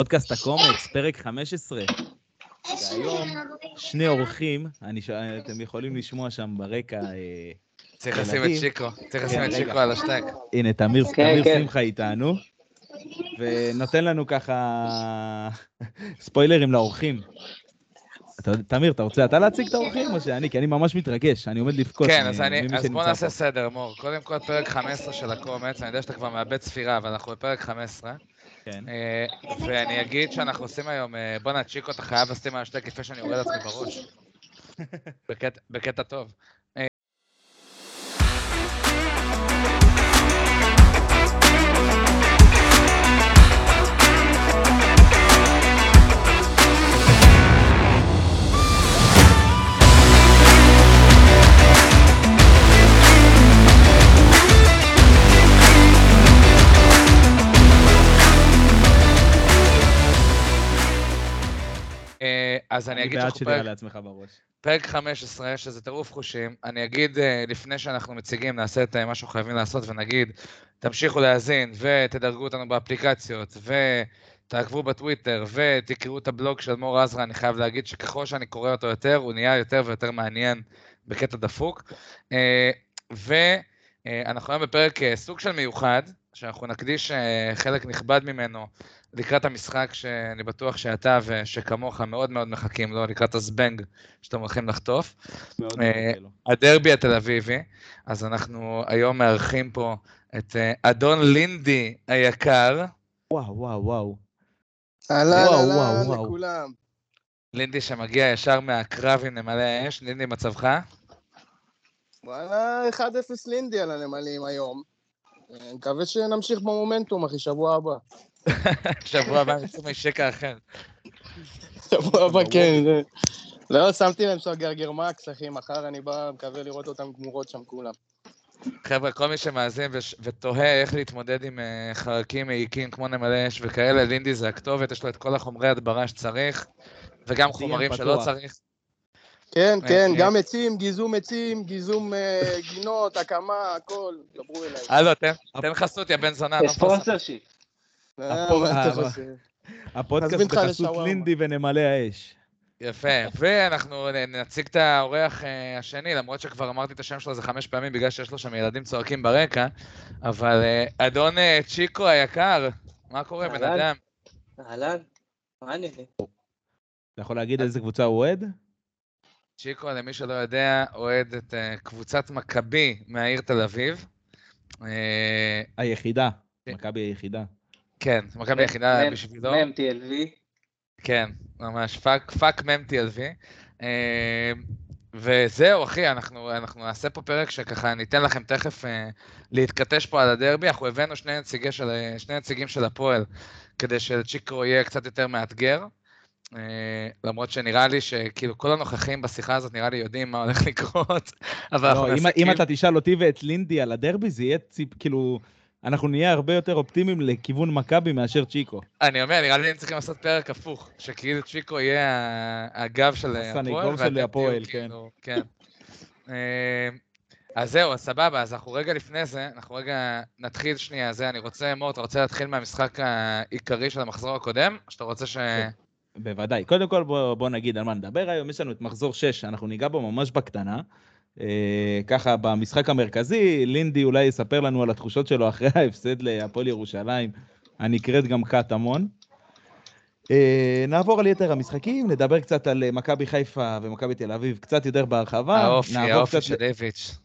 פודקאסט הקומץ, פרק 15. והיום שני אורחים, אני ש... אתם יכולים לשמוע שם ברקע... אה, צריך לשים את שיקו, צריך לשים את כן, שיקו רגע. על השטג. הנה, תמיר כן, כן. שמחה איתנו, ונותן לנו ככה ספוילרים לאורחים. תמיר, אתה רוצה אתה להציג את האורחים או שאני? כי אני ממש מתרגש, אני עומד לבכות. כן, אז אני- ממי אז בוא נעשה. סדר, מור. קודם כל, פרק 15 של הקומץ, אני יודע שאתה כבר מאבד ספירה, אבל אנחנו בפרק 15. כן. אה, ואני אגיד שאנחנו עושים היום, אה, בואנה, צ'יקו, אתה חייב לשים על השטג לפני שאני יורד לעצמי בראש. בקטע- בקטע טוב. אז אני אני אגיד בעד שתראה לעצמך בראש. פרק 15, שזה טירוף חושים, אני אגיד אה, לפני שאנחנו מציגים, נעשה את אה, מה שאנחנו חייבים לעשות ונגיד, תמשיכו להאזין ותדרגו אותנו באפליקציות ותעקבו בטוויטר ותקראו את הבלוג של מור עזרא, אני חייב להגיד שככל שאני קורא אותו יותר, הוא נהיה יותר ויותר מעניין בקטע דפוק. אה, ואנחנו היום בפרק סוג של מיוחד, שאנחנו נקדיש חלק נכבד ממנו לקראת המשחק שאני בטוח שאתה ושכמוך מאוד מאוד מחכים לו, לקראת הזבנג שאתם הולכים לחטוף. מאוד אה. הדרבי התל אביבי, אז אנחנו היום מארחים פה את אה, אדון לינדי היקר, וואו, וואו, וואו. אהלן, וואו, אהלן. לכולם. לינדי שמגיע ישר מהקרב עם נמלי האש, לינדי מצבך? וואלה, 1-0 לינדי על הנמלים היום. אני מקווה שנמשיך במומנטום, אחי, שבוע הבא. שבוע הבא נצא משקע אחר. שבוע הבא, כן. לא, שמתי להם שם גרגר מקס, אחי, מחר אני בא, מקווה לראות אותם גמורות שם כולם. חבר'ה, כל מי שמאזין ותוהה איך להתמודד עם אה, חרקים מעיקים כמו נמלי אש וכאלה, לינדי זה הכתובת, יש לו את כל החומרי הדברה שצריך, וגם חומרים שלא. צריך. כן, אה, כן, אה. גם עצים, גיזום עצים, גיזום גינות, הקמה, הכל, דברו אליי. הלו, תן- חסות, יא בן זונה, לא מפרסם. ספונסר שיט. הפודקאסט נזמין אותך בחסות לשווארמה. לינדי ונמלי האש. יפה, ואנחנו נציג את האורח אה, השני, למרות שכבר אמרתי את השם שלו איזה חמש פעמים בגלל שיש לו שם ילדים צועקים ברקע, אבל אה, אדון אה, צ'יקו היקר, מה קורה, בן. אדם? אהלן, מה העניינים? אתה יכול להגיד איזה קבוצה הוא אוהד? צ'יקו, למי שלא יודע, אוהד את אה, קבוצת מכבי מהעיר תל אביב. אה, היחידה. כן. מכבי היחידה. כן, מכבי היחידה בשבילו. מם TLV. כן, ממש, fuck, fuck מם TLV. אה, וזהו, אחי, אנחנו, אנחנו נעשה פה פרק שככה ניתן לכם תכף אה, להתכתש פה על הדרבי. אנחנו הבאנו שני, נציגי של, אה, שני נציגים של הפועל, כדי שלצ'יקו יהיה קצת יותר מאתגר. אה, למרות שנראה לי שכאילו כל הנוכחים בשיחה הזאת נראה לי יודעים מה הולך לקרות, אבל אנחנו לא, אם- נעשה אם. אתה תשאל אותי ואת לינדי על הדרבי, זה יהיה ציפ... כאילו... אנחנו נהיה הרבה יותר אופטימיים לכיוון מכבי מאשר צ'יקו. אני אומר, נראה לי הם צריכים לעשות פרק הפוך, שכאילו צ'יקו יהיה הגב של הפועל. הסניגור של הפועל, כאילו- כן. אה, אז זהו, אז סבבה, אז אנחנו רגע לפני זה, אנחנו רגע נתחיל שנייה, זה, אני רוצה, מור, אתה רוצה להתחיל מהמשחק העיקרי של המחזור הקודם? או שאתה רוצה ש... בוודאי. קודם כל, בוא, בוא נגיד על מה נדבר היום. יש לנו את מחזור 6, אנחנו ניגע בו ממש בקטנה. אה, ככה, במשחק המרכזי, לינדי אולי יספר לנו על התחושות שלו אחרי ההפסד להפועל ירושלים, הנקראת גם קטמון. אה, נעבור על יתר המשחקים, נדבר קצת על אה, מכבי חיפה ומכבי תל אביב, קצת יותר בהרחבה. האופי, האופי קצת, של איביץ'.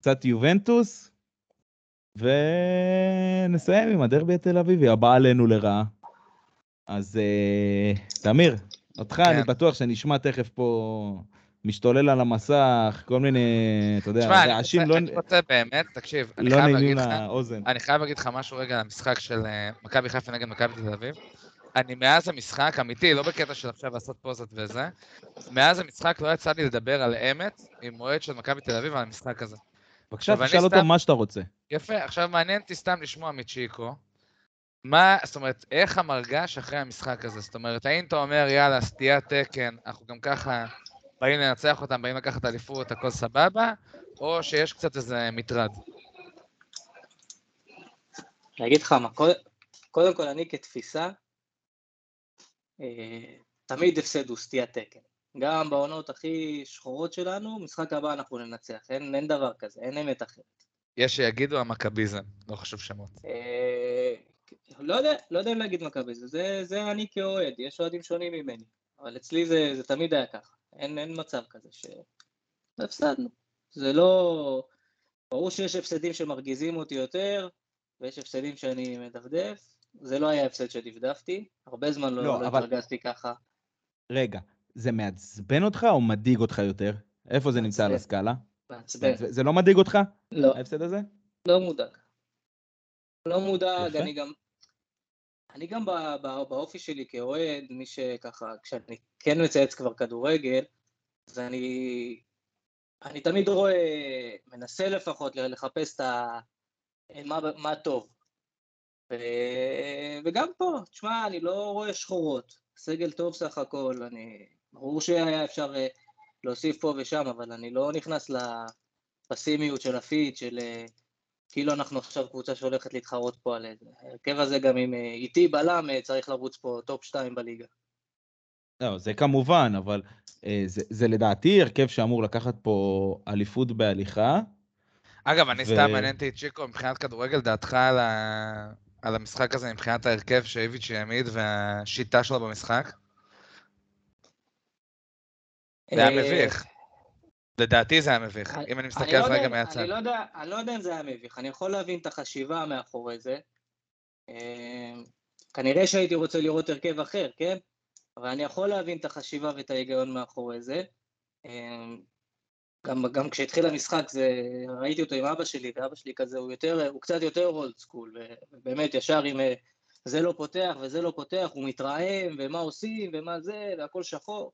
קצת יובנטוס, ונסיים עם הדרבי התל אביבי, הבא עלינו לרעה. אז תמיר, אותך כן. אני בטוח שנשמע תכף פה משתולל על המסך, כל מיני, אתה יודע, אני רעשים לא, אני רוצה באמת, תקשיב, אני לא חייב נעימים להגיד לך... אני חייב להגיד לך משהו רגע על המשחק של אה, מכבי חיפה נגד מכבי תל אביב. אני מאז המשחק, אמיתי, לא בקטע של עכשיו לעשות פוזות וזה, מאז המשחק לא יצא לי לדבר על אמת עם מועד של מכבי תל אביב על המשחק הזה. בבקשה, אני תשאל אותו מה שאתה רוצה. יפה, עכשיו מעניין אותי סתם לשמוע מצ'יקו, מה, זאת אומרת, איך המרגש אחרי המשחק הזה? זאת אומרת, האם אתה אומר, יאללה, סטיית תקן, אנחנו גם ככה באים לנצח אותם, באים לקחת אליפות, הכל סבבה, או שיש קצת איזה מטרד? אני אגיד לך מה, קודם- כל אני כתפיסה, אה, תמיד הפסד הוא סטיית תקן. גם בעונות הכי שחורות שלנו, משחק הבא אנחנו ננצח, אין, אין דבר כזה, אין אמת אחרת. יש שיגידו המכביזם, לא חשוב שמות. אה, לא יודע, לא יודע אם להגיד מכביזם, זה, זה אני כאוהד, יש אוהדים שונים ממני, אבל אצלי זה, זה תמיד היה ככה, אין, אין מצב כזה ש... הפסדנו. זה לא... ברור שיש הפסדים שמרגיזים אותי יותר, ויש הפסדים שאני מדפדף. זה לא היה הפסד שדפדפתי, הרבה זמן לא, לא, לא אבל- התרגזתי ככה. רגע, זה מעצבן אותך או מדאיג אותך יותר? איפה זה נמצא על. הסקאלה? מעצבן. זה זה לא מדאיג אותך, לא, ההפסד הזה? לא מודאג. לא מודאג, יפה. אני גם... אני גם באופי שלי כאוהד, מי שככה, כשאני כן מצייץ כבר כדורגל, אז אני... אני תמיד רואה, מנסה לפחות לחפש את ה... מה, מה טוב. ו... וגם פה, תשמע, אני לא רואה שחורות. סגל טוב סך הכל, אני... ברור שהיה אפשר אה, להוסיף פה ושם, אבל אני לא נכנס לפסימיות של הפיד, של אה, כאילו אנחנו עכשיו קבוצה שהולכת להתחרות פה על איזה. ההרכב הזה גם עם אה, איטי בלם אה, צריך לרוץ פה top 2 בליגה. לא, זה כמובן, אבל אה, זה, זה לדעתי הרכב שאמור לקחת פה אליפות בהליכה. אגב, אני ו- סתם מעניין אותי, צ'יקו, מבחינת כדורגל, דעתך על, ה... על המשחק הזה, מבחינת ההרכב שאיביץ' העמיד והשיטה שלו במשחק? זה היה אה, מביך. לדעתי זה היה מביך, אם אני אני מסתכל לא על זה רגע מהצד. אני לא יודע- אני לא יודע אם זה היה מביך, אני יכול להבין את החשיבה מאחורי זה. אה, כנראה שהייתי רוצה לראות הרכב אחר, כן? אבל אני יכול להבין את החשיבה ואת ההיגיון מאחורי זה. אה, גם, גם כשהתחיל המשחק, זה, ראיתי אותו עם אבא שלי, ואבא שלי כזה, הוא, יותר, הוא קצת יותר אולד סקול, ובאמת ישר עם אה, זה לא פותח וזה לא פותח, הוא מתרעם, ומה עושים, ומה זה, והכל שחור.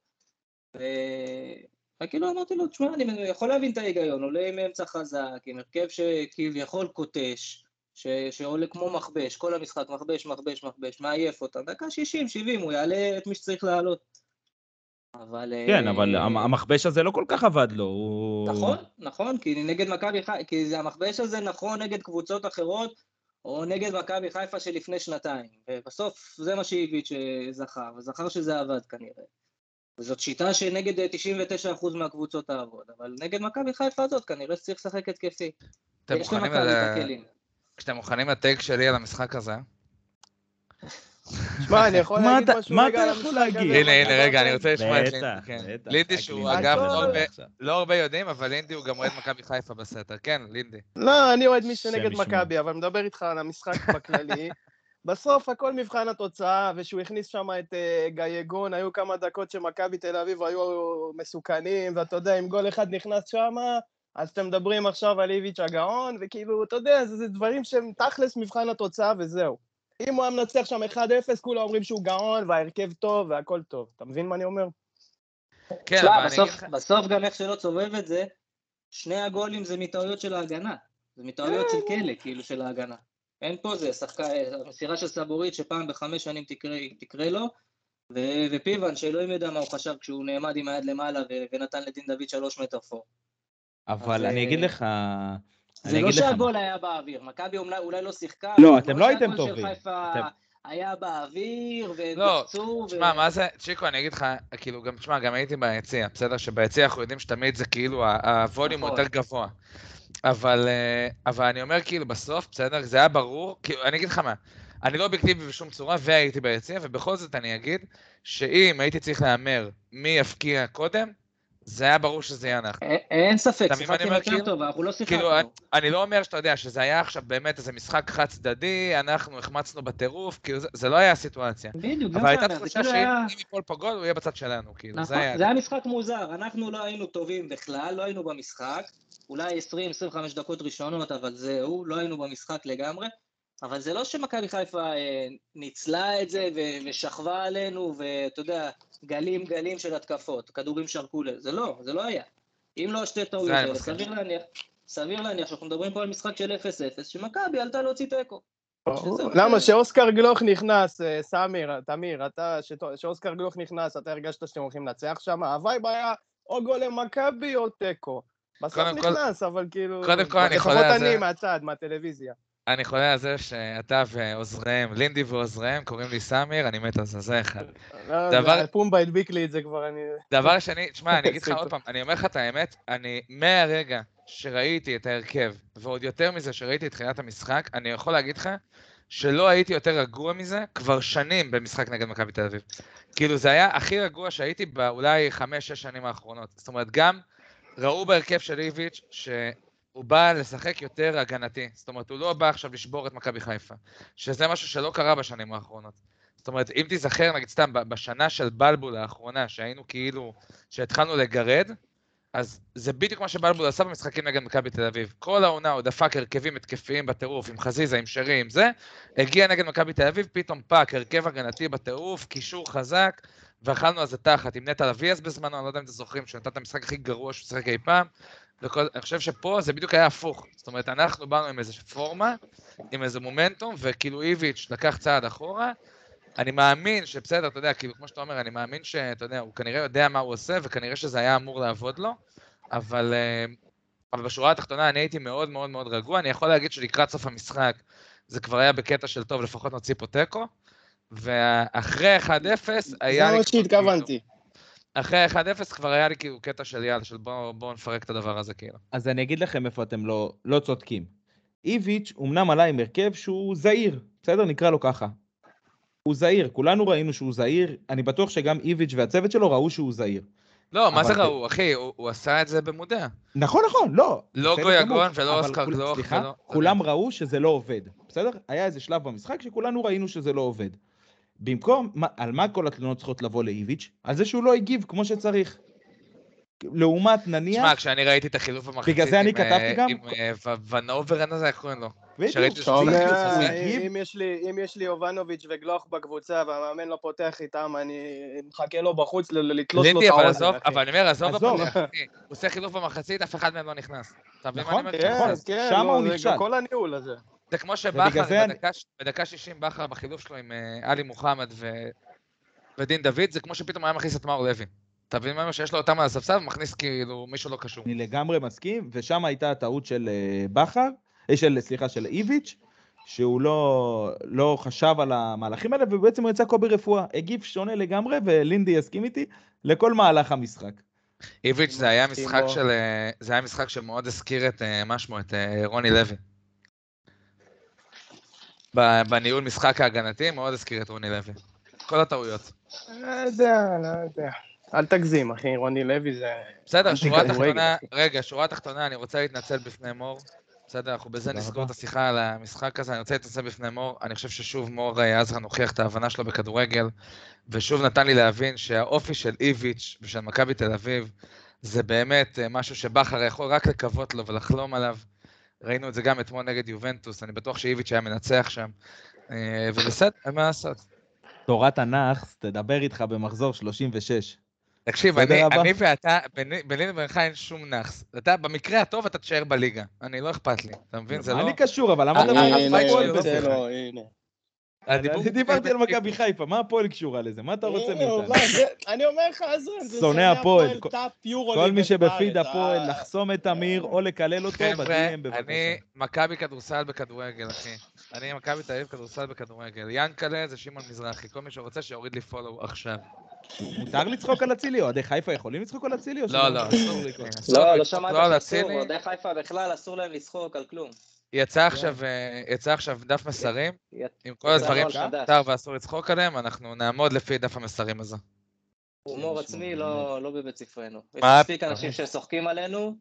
וכאילו אמרתי לו, תשמע, אני יכול להבין את ההיגיון, עולה עם אמצע חזק, עם הרכב שכביכול קוטש, ש... שעולה כמו מכבש, כל המשחק מכבש, מכבש, מכבש, מעייף אותם, דקה 60, 70, הוא יעלה את מי שצריך לעלות. אבל... כן, אה, אבל המ- המכבש הזה לא כל כך עבד לו, הוא... נכון, נכון, כי נגד מכבי חיפה, כי זה- המכבש הזה נכון נגד קבוצות אחרות, או נגד מכבי חיפה של לפני שנתיים. ובסוף זה מה שאיביץ' אה, זכר, וזכר שזה עבד כנראה. וזאת שיטה שנגד אה, 99% מהקבוצות תעבוד, אבל נגד מכבי חיפה הזאת כנראה שצריך לשחק התקפי. אתם יש מוכנים למכבי ל- את הכלים. כשאתם מוכנים לטייק שלי על המשחק הזה? שמע, אני יכול מה להגיד משהו מה רגע על יכול המשחק להגיד? הזה? הנה, הנה, רגע, אני רוצה לשמוע את לינדי. כן. לינדי שהוא, אגב, לא הרבה-. לא הרבה יודעים, אבל לינדי הוא גם אוהד מכבי חיפה בסתר. כן, לינדי. לא, אני אוהד מי שנגד. מכבי, אבל מדבר איתך על המשחק בכללי. בסוף הכל מבחן התוצאה, ושהוא הכניס שם את uh, גיא יגון, היו כמה דקות שמכבי תל אביב היו מסוכנים, ואתה יודע, אם גול אחד נכנס שם, אז אתם מדברים עכשיו על איביץ' הגאון, וכאילו, אתה יודע, זה, זה דברים שהם תכלס מבחן התוצאה וזהו. אם הוא היה מנצח שם 1-0, כולם אומרים שהוא גאון, וההרכב טוב, והכל טוב. אתה מבין מה אני אומר? כן, תשמע, אבל אני בסוף, לך... בסוף גם איך שלא תסובב את זה, שני הגולים זה מטעויות של ההגנה. זה מטעויות של כלא, כאילו, של ההגנה. אין פה זה, שחקה, המסירה של סבורית שפעם בחמש שנים תקרה, תקרה לו, ו- ופיבן, שאלוהים יודע מה הוא חשב כשהוא נעמד עם היד למעלה ו- ונתן לדין דוד שלוש מטר פור. אבל אז, אני אגיד אה, לך... זה לא אגיד לך. שהגול היה באוויר, מכבי אולי, אולי לא שיחקה, לא, אתם לא הייתם טובים. אתם- היה באוויר, והם לא, קפצו, ו- תשמע, מה זה, צ'יקו, אני אגיד לך, כאילו, גם, תשמע, גם הייתי ביציע, בסדר? שביציע אנחנו יודעים שתמיד זה כאילו, הווליום נכון. יותר גבוה. אבל, אה, אבל אני אומר, כאילו, בסוף, בסדר? זה היה ברור, כאילו, אני אגיד לך מה, אני לא אובייקטיבי בשום צורה, והייתי ביציע, ובכל זאת אני אגיד, שאם הייתי צריך להמר מי יפקיע קודם, זה היה ברור שזה יהיה אנחנו. אין- ספק, שיחקתם? יותר טוב, אנחנו לא שיחקנו. כאילו, אני, לא אומר שאתה יודע שזה היה עכשיו באמת איזה משחק חד צדדי, אנחנו החמצנו בטירוף, כאילו, זה, לא היה הסיטואציה. בדיוק, אבל הייתה תחושה כאילו שאם פה גול, הוא יהיה בצד שלנו, כאילו, זה נכון, היה... זה היה משחק מוזר, אנחנו לא היינו טובים בכלל, לא היינו במשחק, אולי 20-25 דקות ראשונות, אבל זהו, לא היינו במשחק לגמרי, אבל זה לא שמכבי חיפה אה, ניצלה את זה ושכבה עלינו, ואתה יודע, גלים גלים של התקפות, כדורים שרקו לזה, זה לא, זה לא היה. אם לא שתי טעויות. סביר להניח, סביר להניח שאנחנו מדברים פה על משחק של 0-0, שמכבי עלתה להוציא תיקו. למה? ש- שאוסקר גלוך נכנס, אה, סמיר, תמיר, אתה, שאוסקר גלוך נכנס, אתה הרגשת שאתם הולכים לנצח שם? ה vibe היה או גול למכבי או תיקו. בסוף נכנס, אבל כאילו... קודם כל, אני לפחות חולה על זה. אני מהצד, מהטלוויזיה. אני חולה על זה שאתה ועוזריהם, לינדי ועוזריהם, קוראים לי סמיר, אני מת על זה, זה אחד. לא, דבר- זה- פומבה הדביק לי את זה כבר, אני... דבר שני, תשמע, אני אגיד לך. עוד פעם, אני אומר לך את האמת, אני מהרגע שראיתי את ההרכב, ועוד יותר מזה שראיתי את תחילת המשחק, אני יכול להגיד לך שלא הייתי יותר רגוע מזה כבר שנים במשחק נגד מכבי תל אביב. כאילו, זה היה הכי רגוע שהייתי באולי חמש-שש שנים האחרונות. זאת אומרת, גם ראו בהרכב של איביץ' שהוא בא לשחק יותר הגנתי. זאת אומרת, הוא לא בא עכשיו לשבור את מכבי חיפה, שזה משהו שלא קרה בשנים האחרונות. זאת אומרת, אם תיזכר, נגיד סתם, בשנה של בלבול האחרונה, שהיינו כאילו, שהתחלנו לגרד, אז זה בדיוק מה שבלבול עשה במשחקים נגד מכבי תל אביב. כל העונה הוא דפק הרכבים התקפיים בטירוף, עם חזיזה, עם שרי, עם זה, הגיע נגד מכבי תל אביב, פתאום פאק, הרכב הגנתי בטירוף, קישור חזק, ואכלנו על זה תחת, עם נטע לביא אז בזמנו, אני לא יודע אם אתם זוכרים, שנתן את המשחק הכי גרוע שהוא שיחק אי פעם, אני חושב שפה זה בדיוק היה הפוך. זאת אומרת, אנחנו באנו עם איזו פורמה, עם איזה מומנטום, וכאילו איביץ' לקח צעד אחורה. אני מאמין שבסדר, אתה יודע, כאילו, כמו שאתה אומר, אני מאמין שאתה יודע, הוא כנראה יודע מה הוא עושה, וכנראה שזה היה אמור לעבוד לו, אבל, אה, אבל בשורה התחתונה אני הייתי מאוד מאוד מאוד רגוע. אני יכול להגיד שלקראת סוף המשחק זה כבר היה בקטע של טוב, לפחות נוציא פה תיקו, ואחרי 1-0 היה זה. מה שהתכוונתי. אחרי 1-0 כבר היה לי כאילו קטע של יאללה, של בואו בוא נפרק את הדבר הזה כאילו. אז אני אגיד לכם איפה אתם לא, לא צודקים. איביץ' אמנם עלה עם הרכב שהוא זהיר, בסדר? נקרא לו ככה. הוא זהיר, כולנו ראינו שהוא זהיר, אני בטוח שגם איביץ' והצוות שלו ראו שהוא זהיר. לא, מה זה ראו, אחי? הוא, הוא עשה את זה במודע. נכון, נכון, לא. לא גויגון ולא אוסקר גלוך סליחה, ולא- כולם ראו שזה לא עובד, בסדר? היה איזה שלב במשחק שכולנו ראינו שזה לא עובד. במקום, מה, על מה כל התלונות צריכות לבוא לאיביץ'? על זה שהוא לא הגיב כמו שצריך. לעומת נניח... תשמע, כשאני ראיתי את החילוף במחצית בגלל זה אני אה, כתבתי גם. עם אה, ונוברן הזה, איך קוראים לו? בדיוק, שהוא הוא אם- יש לי- אם יש לי יובנוביץ' וגלוך בקבוצה והמאמן לא פותח איתם, אני מחכה לו בחוץ לתלוש לו את אבל האוזן. אבל אני אומר, עזוב. הוא עושה חילוף במחצית, אף אחד מהם לא נכנס. נכון, אומר? נכון. כן, כן, כל הניהול הזה. זה כמו שבכר, בדקה ש- בדקה 60 בכר בחילוף שלו עם אה, עלי מוחמד ו- ודין דוד, זה כמו שפתאום היה מכניס את מאור לוי. אתה מבין מה? שיש לו אותם על הספסל ומכניס כאילו מישהו לא קשור. אני לגמרי מסכים, ושם הייתה הטעות של אה, בכר, אה, של, סליחה, של איביץ', שהוא לא, לא חשב על המהלכים האלה, ובעצם הוא יצא קובי רפואה. הגיב שונה לגמרי, ולינדי יסכים איתי, לכל מהלך המשחק. איביץ' זה היה משחק. של... זה היה משחק שמאוד הזכיר את, מה שמו, את רוני לוי. ב- בניהול משחק ההגנתי מאוד הזכיר את רוני לוי. כל הטעויות. לא יודע, לא יודע. אל תגזים, אחי, רוני לוי זה... בסדר, שורה תחתונה. רגע, שורה תחתונה, אני רוצה להתנצל בפני מור. בסדר, אנחנו בזה נסגור את. השיחה על המשחק הזה, אני רוצה להתנצל בפני מור. אני חושב ששוב מור עזרן הוכיח את ההבנה שלו בכדורגל, ושוב נתן לי להבין שהאופי של איביץ' ושל מכבי תל אביב, זה באמת אה, משהו שבכר יכול רק לקוות לו ולחלום עליו. ראינו את זה גם אתמול נגד יובנטוס, אני בטוח שאיביץ' היה מנצח שם. אה, ובסדר, אין מה לעשות. תורת הנאחס תדבר איתך במחזור 36. תקשיב, אני? אני ואתה, ביני ביני לבינך אין שום נאחס. אתה, במקרה הטוב אתה תישאר בליגה. אני, לא אכפת לי. אתה מבין? זה לא... אני קשור, אבל למה אתה אה, על הנה, הנה. אני דיברתי על מכבי חיפה, מה הפועל קשורה לזה? מה אתה רוצה מאיתנו? אני אומר לך, עזרן, זה שונא הפועל. כל מי שבפיד הפועל, אה, לחסום את אמיר או לקלל אותו, ב-DM בבקשה. אני מכבי כדורסל בכדורגל, אחי. אני מכבי תל אביב כדורסל בכדורגל. ינקלה זה שמעון מזרחי. כל מי שרוצה שיוריד לי פולו עכשיו. מותר לצחוק על אצילי? אוהדי חיפה יכולים לצחוק על אצילי? או לא, שזה לא, אסור? אסור לא, לא שמעת לא שאסור, אצילי. אוהדי חיפה בכלל אסור להם לצחוק על כלום. יצא עכשיו, אה, יצא עכשיו דף מסרים, עם כל הדברים. שמותר ואסור לצחוק עליהם, אנחנו נעמוד לפי דף המסרים הזה. הומור עצמי לא לא בבית ספרנו. יש מספיק פתאום? אנשים שצוחקים עלינו,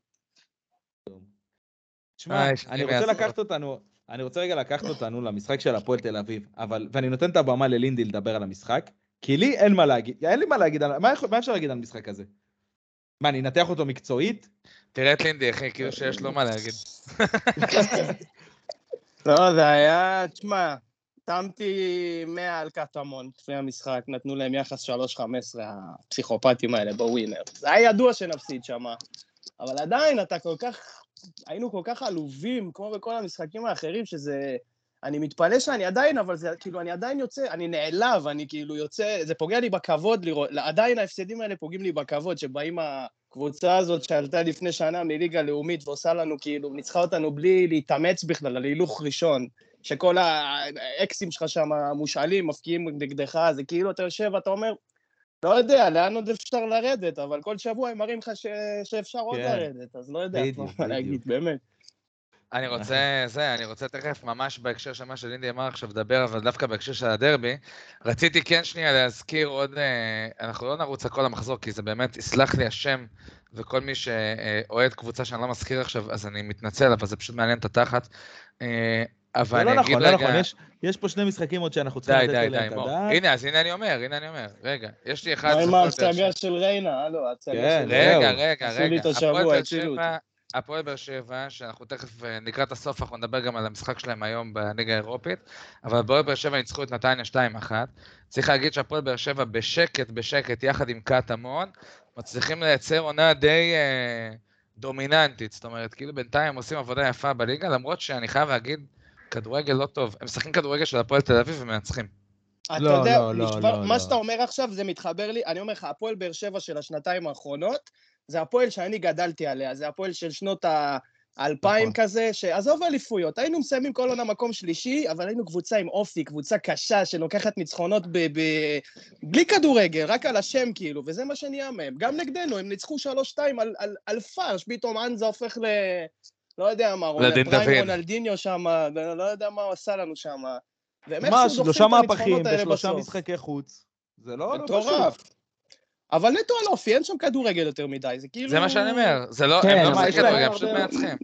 תשמע, אה, אני רוצה. לקחת אותנו, אני רוצה רגע לקחת אותנו למשחק של הפועל תל אביב, אבל, ואני נותן את הבמה ללינדי לדבר על המשחק, כי לי אין מה להגיד, אין לי מה להגיד, מה אפשר להגיד על המשחק הזה? מה, אני אנתח אותו מקצועית? תראה את לינדי, אחי, כאילו שיש לו מה להגיד. לא, זה היה, תשמע, תמתי 100 על קטמון לפני המשחק, נתנו להם יחס 3-15, הפסיכופטים האלה בווינר. זה היה ידוע שנפסיד שם, אבל עדיין אתה כל כך, היינו כל כך עלובים, כמו בכל המשחקים האחרים, שזה... אני מתפלא שאני עדיין, אבל זה כאילו, אני עדיין יוצא, אני נעלב, אני כאילו יוצא, זה פוגע לי בכבוד לראות, עדיין ההפסדים האלה פוגעים לי בכבוד, שבאים ה... קבוצה הזאת שעלתה לפני שנה מליגה לאומית ועושה לנו כאילו, ניצחה אותנו בלי להתאמץ בכלל, על הילוך ראשון, שכל האקסים שלך שם, המושאלים, מפקיעים נגדך, זה כאילו אתה יושב ואתה אומר, לא יודע, לאן עוד אפשר לרדת, אבל כל שבוע הם מראים לך ש... שאפשר עוד כן. לרדת, אז לא יודע בדיוק, מה בדיוק. להגיד, באמת. אני רוצה, זה, אני רוצה תכף, ממש בהקשר של מה שלינדי אמר עכשיו, לדבר, אבל דווקא בהקשר של הדרבי. רציתי כן שנייה להזכיר עוד, אה, אנחנו לא נרוץ הכל המחזור, כי זה באמת, יסלח לי השם, וכל מי שאוהד קבוצה שאני לא מזכיר עכשיו, אז אני מתנצל, אבל זה פשוט מעניין את התחת. אה, אבל לא אני אגיד נכון, לא רגע... נכון, יש- יש פה שני משחקים עוד שאנחנו צריכים לתת עליהם את. הדעת. הנה, אז הנה אני אומר, הנה אני אומר. רגע, יש לי אחד... מה עם באר שבע. ההצגה של ריינה? הלו, ההצגה כן, של... זהו. רגע, רגע, עשו לי רגע. את השבוע, הפועל באר הצילו אותי. שבע- הפועל באר שבע, שאנחנו תכף אה, לקראת הסוף, אנחנו נדבר גם על המשחק שלהם היום בליגה האירופית, אבל הפועל באר שבע ניצחו את נתניה 2-1. צריך להגיד שהפועל באר שבע בשקט, בשקט, יחד עם קטמון, מצליחים לייצר עונה די אה, דומיננטית. זאת אומרת, כאילו בינתיים הם עושים עבודה יפה בליגה, למרות שאני חייב להגיד, כדורגל לא טוב. הם משחקים כדורגל של הפועל תל אביב ומנצחים. אתה לא, יודע, לא, לא, נשבר- לא, מה לא. שאתה אומר עכשיו זה מתחבר לי, אני אומר לך, הפועל באר שבע של השנתיים האחרונות, זה הפועל שאני גדלתי עליה, זה הפועל של שנות האלפיים נכון. כזה, שעזוב אליפויות, היינו מסיימים כל עונה מקום שלישי, אבל היינו קבוצה עם אופי, קבוצה קשה, שלוקחת ניצחונות ב- ב- בלי כדורגל, רק על השם כאילו, וזה מה שנהיה מהם. גם נגדנו, הם ניצחו 3-2 על, על, על פרש, פתאום אנזה הופך ל... לא יודע מה, לדין פריים דוד. רונלדיניו שם, לא יודע מה הוא עשה לנו שם. מה, שלושה מהפכים בשלושה. משחקי חוץ. זה לא לא. מטורף. אבל נטו על אופי, אין שם כדורגל יותר מדי, זה כאילו... זה מה שאני אומר, זה לא, כן, הם לא משחקים כדורגל, הם פשוט מנצחים.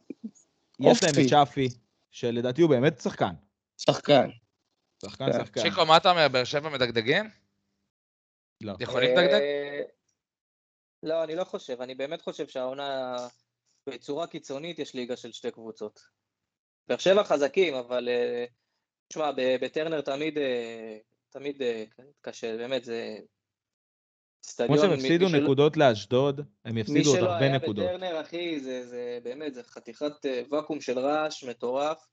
יש להם את אופי. שפי, שלדעתי הוא באמת שחקן. שחקן. שחקן, כן. שחקן. שיקו, מה אתה אומר, באר שבע מדגדגים? לא. יכולים לדגדג? אה, לא, אני לא חושב. אני באמת חושב שהעונה, בצורה קיצונית, יש ליגה של שתי קבוצות. באר שבע חזקים, אבל... אה, תשמע, בטרנר תמיד, אה, תמיד אה, קשה, באמת, זה... כמו שהם מי- הפסידו מי שלא- נקודות לאשדוד, הם מי יפסידו עוד שלא הרבה היה נקודות. בטרנר, אחי, זה, זה באמת, זה חתיכת אה, ואקום של רעש מטורף.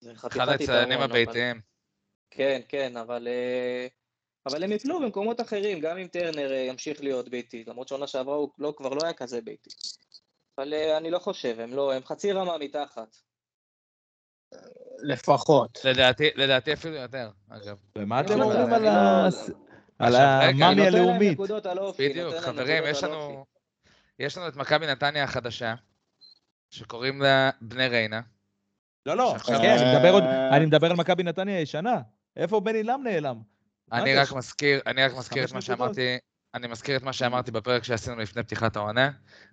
זה אחד אבל- הביתיים. כן, כן, אבל, אה, אבל הם יפלו במקומות אחרים, גם אם טרנר אה, ימשיך להיות ביתי, למרות שעונה שעברה הוא לא, כבר לא היה כזה ביתי. אבל אני לא חושב, הם לא, הם חצי רמה מתחת. לפחות. לדעתי, לדעתי אפילו יותר, אגב. ומה לא אתם יודע, אומרים על לא- ה- על המאמי הלאומית? בדיוק, חברים, יש לנו. יש לנו את מכבי נתניה החדשה, שקוראים לה בני ריינה. לא, לא, אני מדבר עוד, אה, אני מדבר על מכבי נתניה הישנה. איפה בן אילם נעלם? אני? רק מזכיר, אני רק מזכיר את מה. שאמרתי, אני מזכיר את מה שאמרתי בפרק שעשינו לפני פתיחת העונה.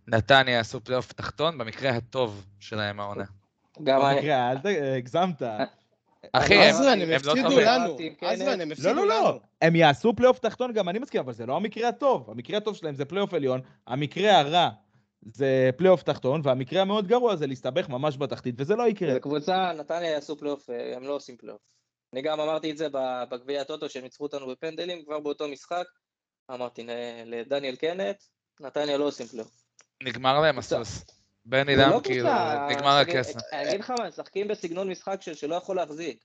נתניה עשו פלייאוף תחתון, במקרה הטוב שלהם העונה. גם במקרה, אל ת... הגזמת. אחי, הם עזרן, הם לא הפסידו טובים. לנו. אמרתי, כן, עזרן, הם הפסידו לא, לא, לנו. לא. הם יעשו פלייאוף תחתון, גם אני מסכים, אבל זה לא המקרה הטוב. המקרה הטוב שלהם זה פלייאוף עליון, המקרה הרע זה פלייאוף תחתון, והמקרה המאוד גרוע זה להסתבך ממש בתחתית, וזה לא יקרה. זה קבוצה, נתניה יעשו פלייאוף, אה, הם לא עושים פלייאוף. אני גם אמרתי את זה בגביע הטוטו, שהם ניצחו אותנו בפנדלים, כבר באותו משחק. אמרתי לדניאל קנט, נתניה לא עושים פלייאוף. נגמר להם. הסוס. בני לם, לא כאילו, קבוצה, נגמר הכסף. אני אגיד לך מה, הם משחקים בסגנון משחק של- שלא יכול להחזיק.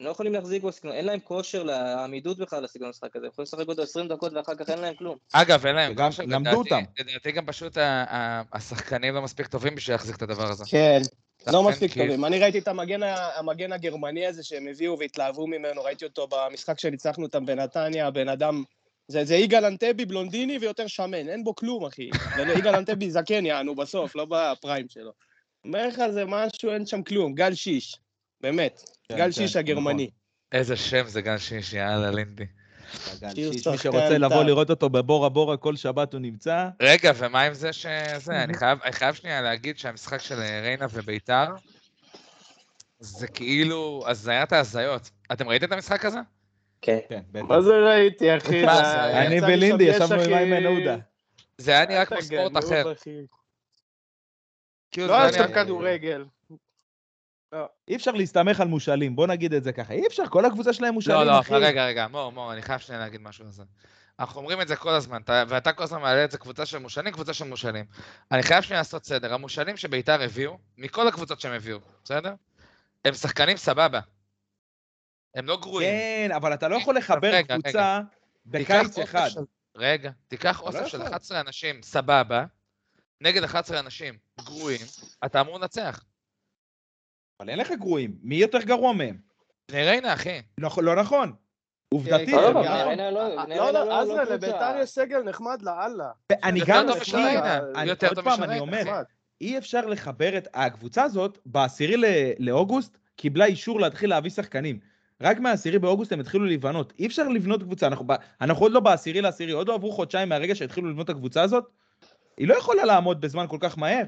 הם לא יכולים להחזיק בסגנון, אין להם כושר לעמידות בכלל לסגנון המשחק הזה. הם יכולים לשחק אותו 20 דקות ואחר כך אין להם כלום. אגב, אין להם כושר, למדו אותם. לדעתי גם פשוט ה- ה- השחקנים לא מספיק טובים בשביל להחזיק את הדבר הזה. כן, לא מספיק כאילו, טובים. אני ראיתי את המגן הגרמני הזה שהם הביאו והתלהבו ממנו, ראיתי אותו במשחק שניצחנו אותם בנתניה, הבן אדם... זה, זה יגאל אנטבי בלונדיני ויותר שמן, אין בו כלום, אחי. זה לא- יגאל אנטבי זקן יענו בסוף, לא בפריים שלו. אומר לך, זה משהו, אין שם כלום. גל שיש, באמת. כן, גל כן, שיש הגרמני. איזה שם זה גן שיש, יאללה לינדי. גל מי שרוצה לבוא. לראות אותו בבורה בורה כל שבת הוא נמצא. רגע, ומה עם זה שזה? אני חייב, אני חייב שנייה להגיד שהמשחק של אה, ריינה וביתר, זה כאילו הזיית ההזיות. אתם ראיתם את המשחק הזה? כן. כן. מה זה ראיתי, אחי? אני ולינדי ישבנו יש, עם אחי. איימן עודה. זה היה נראה כמו ספורט אחר. אחי. כאילו, לא היה שם כדורגל. אי אפשר להסתמך על מושאלים, בוא נגיד את זה ככה. אי אפשר, כל הקבוצה שלהם מושאלים, לא, לא, אחי. אבל רגע, רגע, מור, מור, אני חייב שנייה להגיד משהו על זה. אנחנו אומרים את זה כל הזמן, אתה- ואתה כל הזמן מעלה את זה קבוצה של מושאלים, קבוצה של מושאלים. אני חייב שנייה לעשות סדר. המושאלים שביתר הביאו, מכל הקבוצות שהם הביאו, בסדר? הם שחקנים סבבה. הם לא גרועים. כן, אבל אתה לא יכול לחבר רגע, קבוצה בקיץ אחד. של- רגע, תיקח לא אוסף של יכול. 11 אנשים, סבבה, נגד 11 אנשים גרועים, אתה אמור לנצח. אבל אין לך גרועים, מי יותר גרוע מהם? בני ריינה, אחי. לא לא נכון. עובדתית, כן, כן, ריינה לא- בני לא, ריינה לא, עזרא, קבוצה. לביתר יש סגל נחמד לאללה. אני גם מסכים, משריינה, אני- יותר עוד טוב פעם, אני אומר. אי אפשר לחבר את הקבוצה הזאת, בעשירי לאוגוסט קיבלה אישור להתחיל להביא שחקנים. רק מהעשירי באוגוסט הם התחילו להיבנות. אי אפשר לבנות קבוצה, אנחנו, ב- אנחנו עוד לא בעשירי לעשירי, עוד לא עברו חודשיים מהרגע שהתחילו לבנות את הקבוצה הזאת. היא לא יכולה לעמוד בזמן כל כך מהר.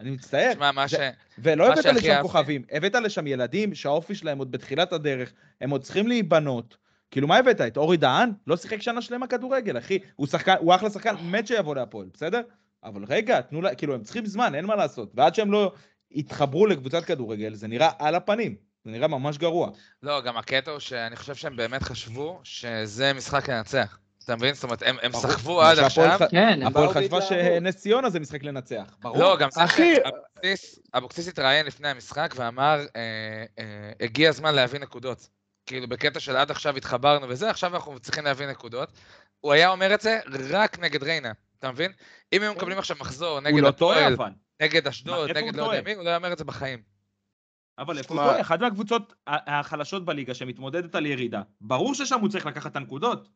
אני מצטער. תשמע, מה ש... ולא הבאת לשם אהבתי- כוכבים, הבאת לשם ילדים שהאופי שלהם עוד בתחילת הדרך, הם עוד צריכים להיבנות. כאילו, מה הבאת? את אורי דהן? לא שיחק שנה שלמה כדורגל, אחי. הוא שחקן, הוא אחלה שחקן, מת שיבוא להפועל, בסדר? אבל רגע, תנו לה, כאילו, הם צריכים זמן, אין מה לעשות. ועד שהם לא יתחברו לקבוצת כדורגל, זה נראה על הפנים. זה נראה ממש גרוע. לא, גם הקטע הוא שאני חושב שהם באמת חשבו שזה משחק לנצח. אתה מבין? זאת אומרת, הם הם. סחבו עד עכשיו. ח- כן, הם הפועל באו חשבה. שנס ציונה זה משחק לנצח. ברור. לא, גם אחי- אבוקסיס התראיין לפני המשחק ואמר, אה, אה, הגיע הזמן להביא נקודות. כאילו, בקטע של עד עכשיו התחברנו וזה, עכשיו אנחנו צריכים להביא נקודות. הוא היה אומר את זה רק נגד ריינה, אתה מבין? אם היו מקבלים עכשיו מחזור נגד לא הפועל. נגד אשדוד, נגד הוא לא יודע? מי, הוא לא היה אומר את זה בחיים. אבל טועה? אחת מהקבוצות החלשות בליגה שמתמודדת על ירידה. ברור ששם הוא צריך לקחת את הנקודות.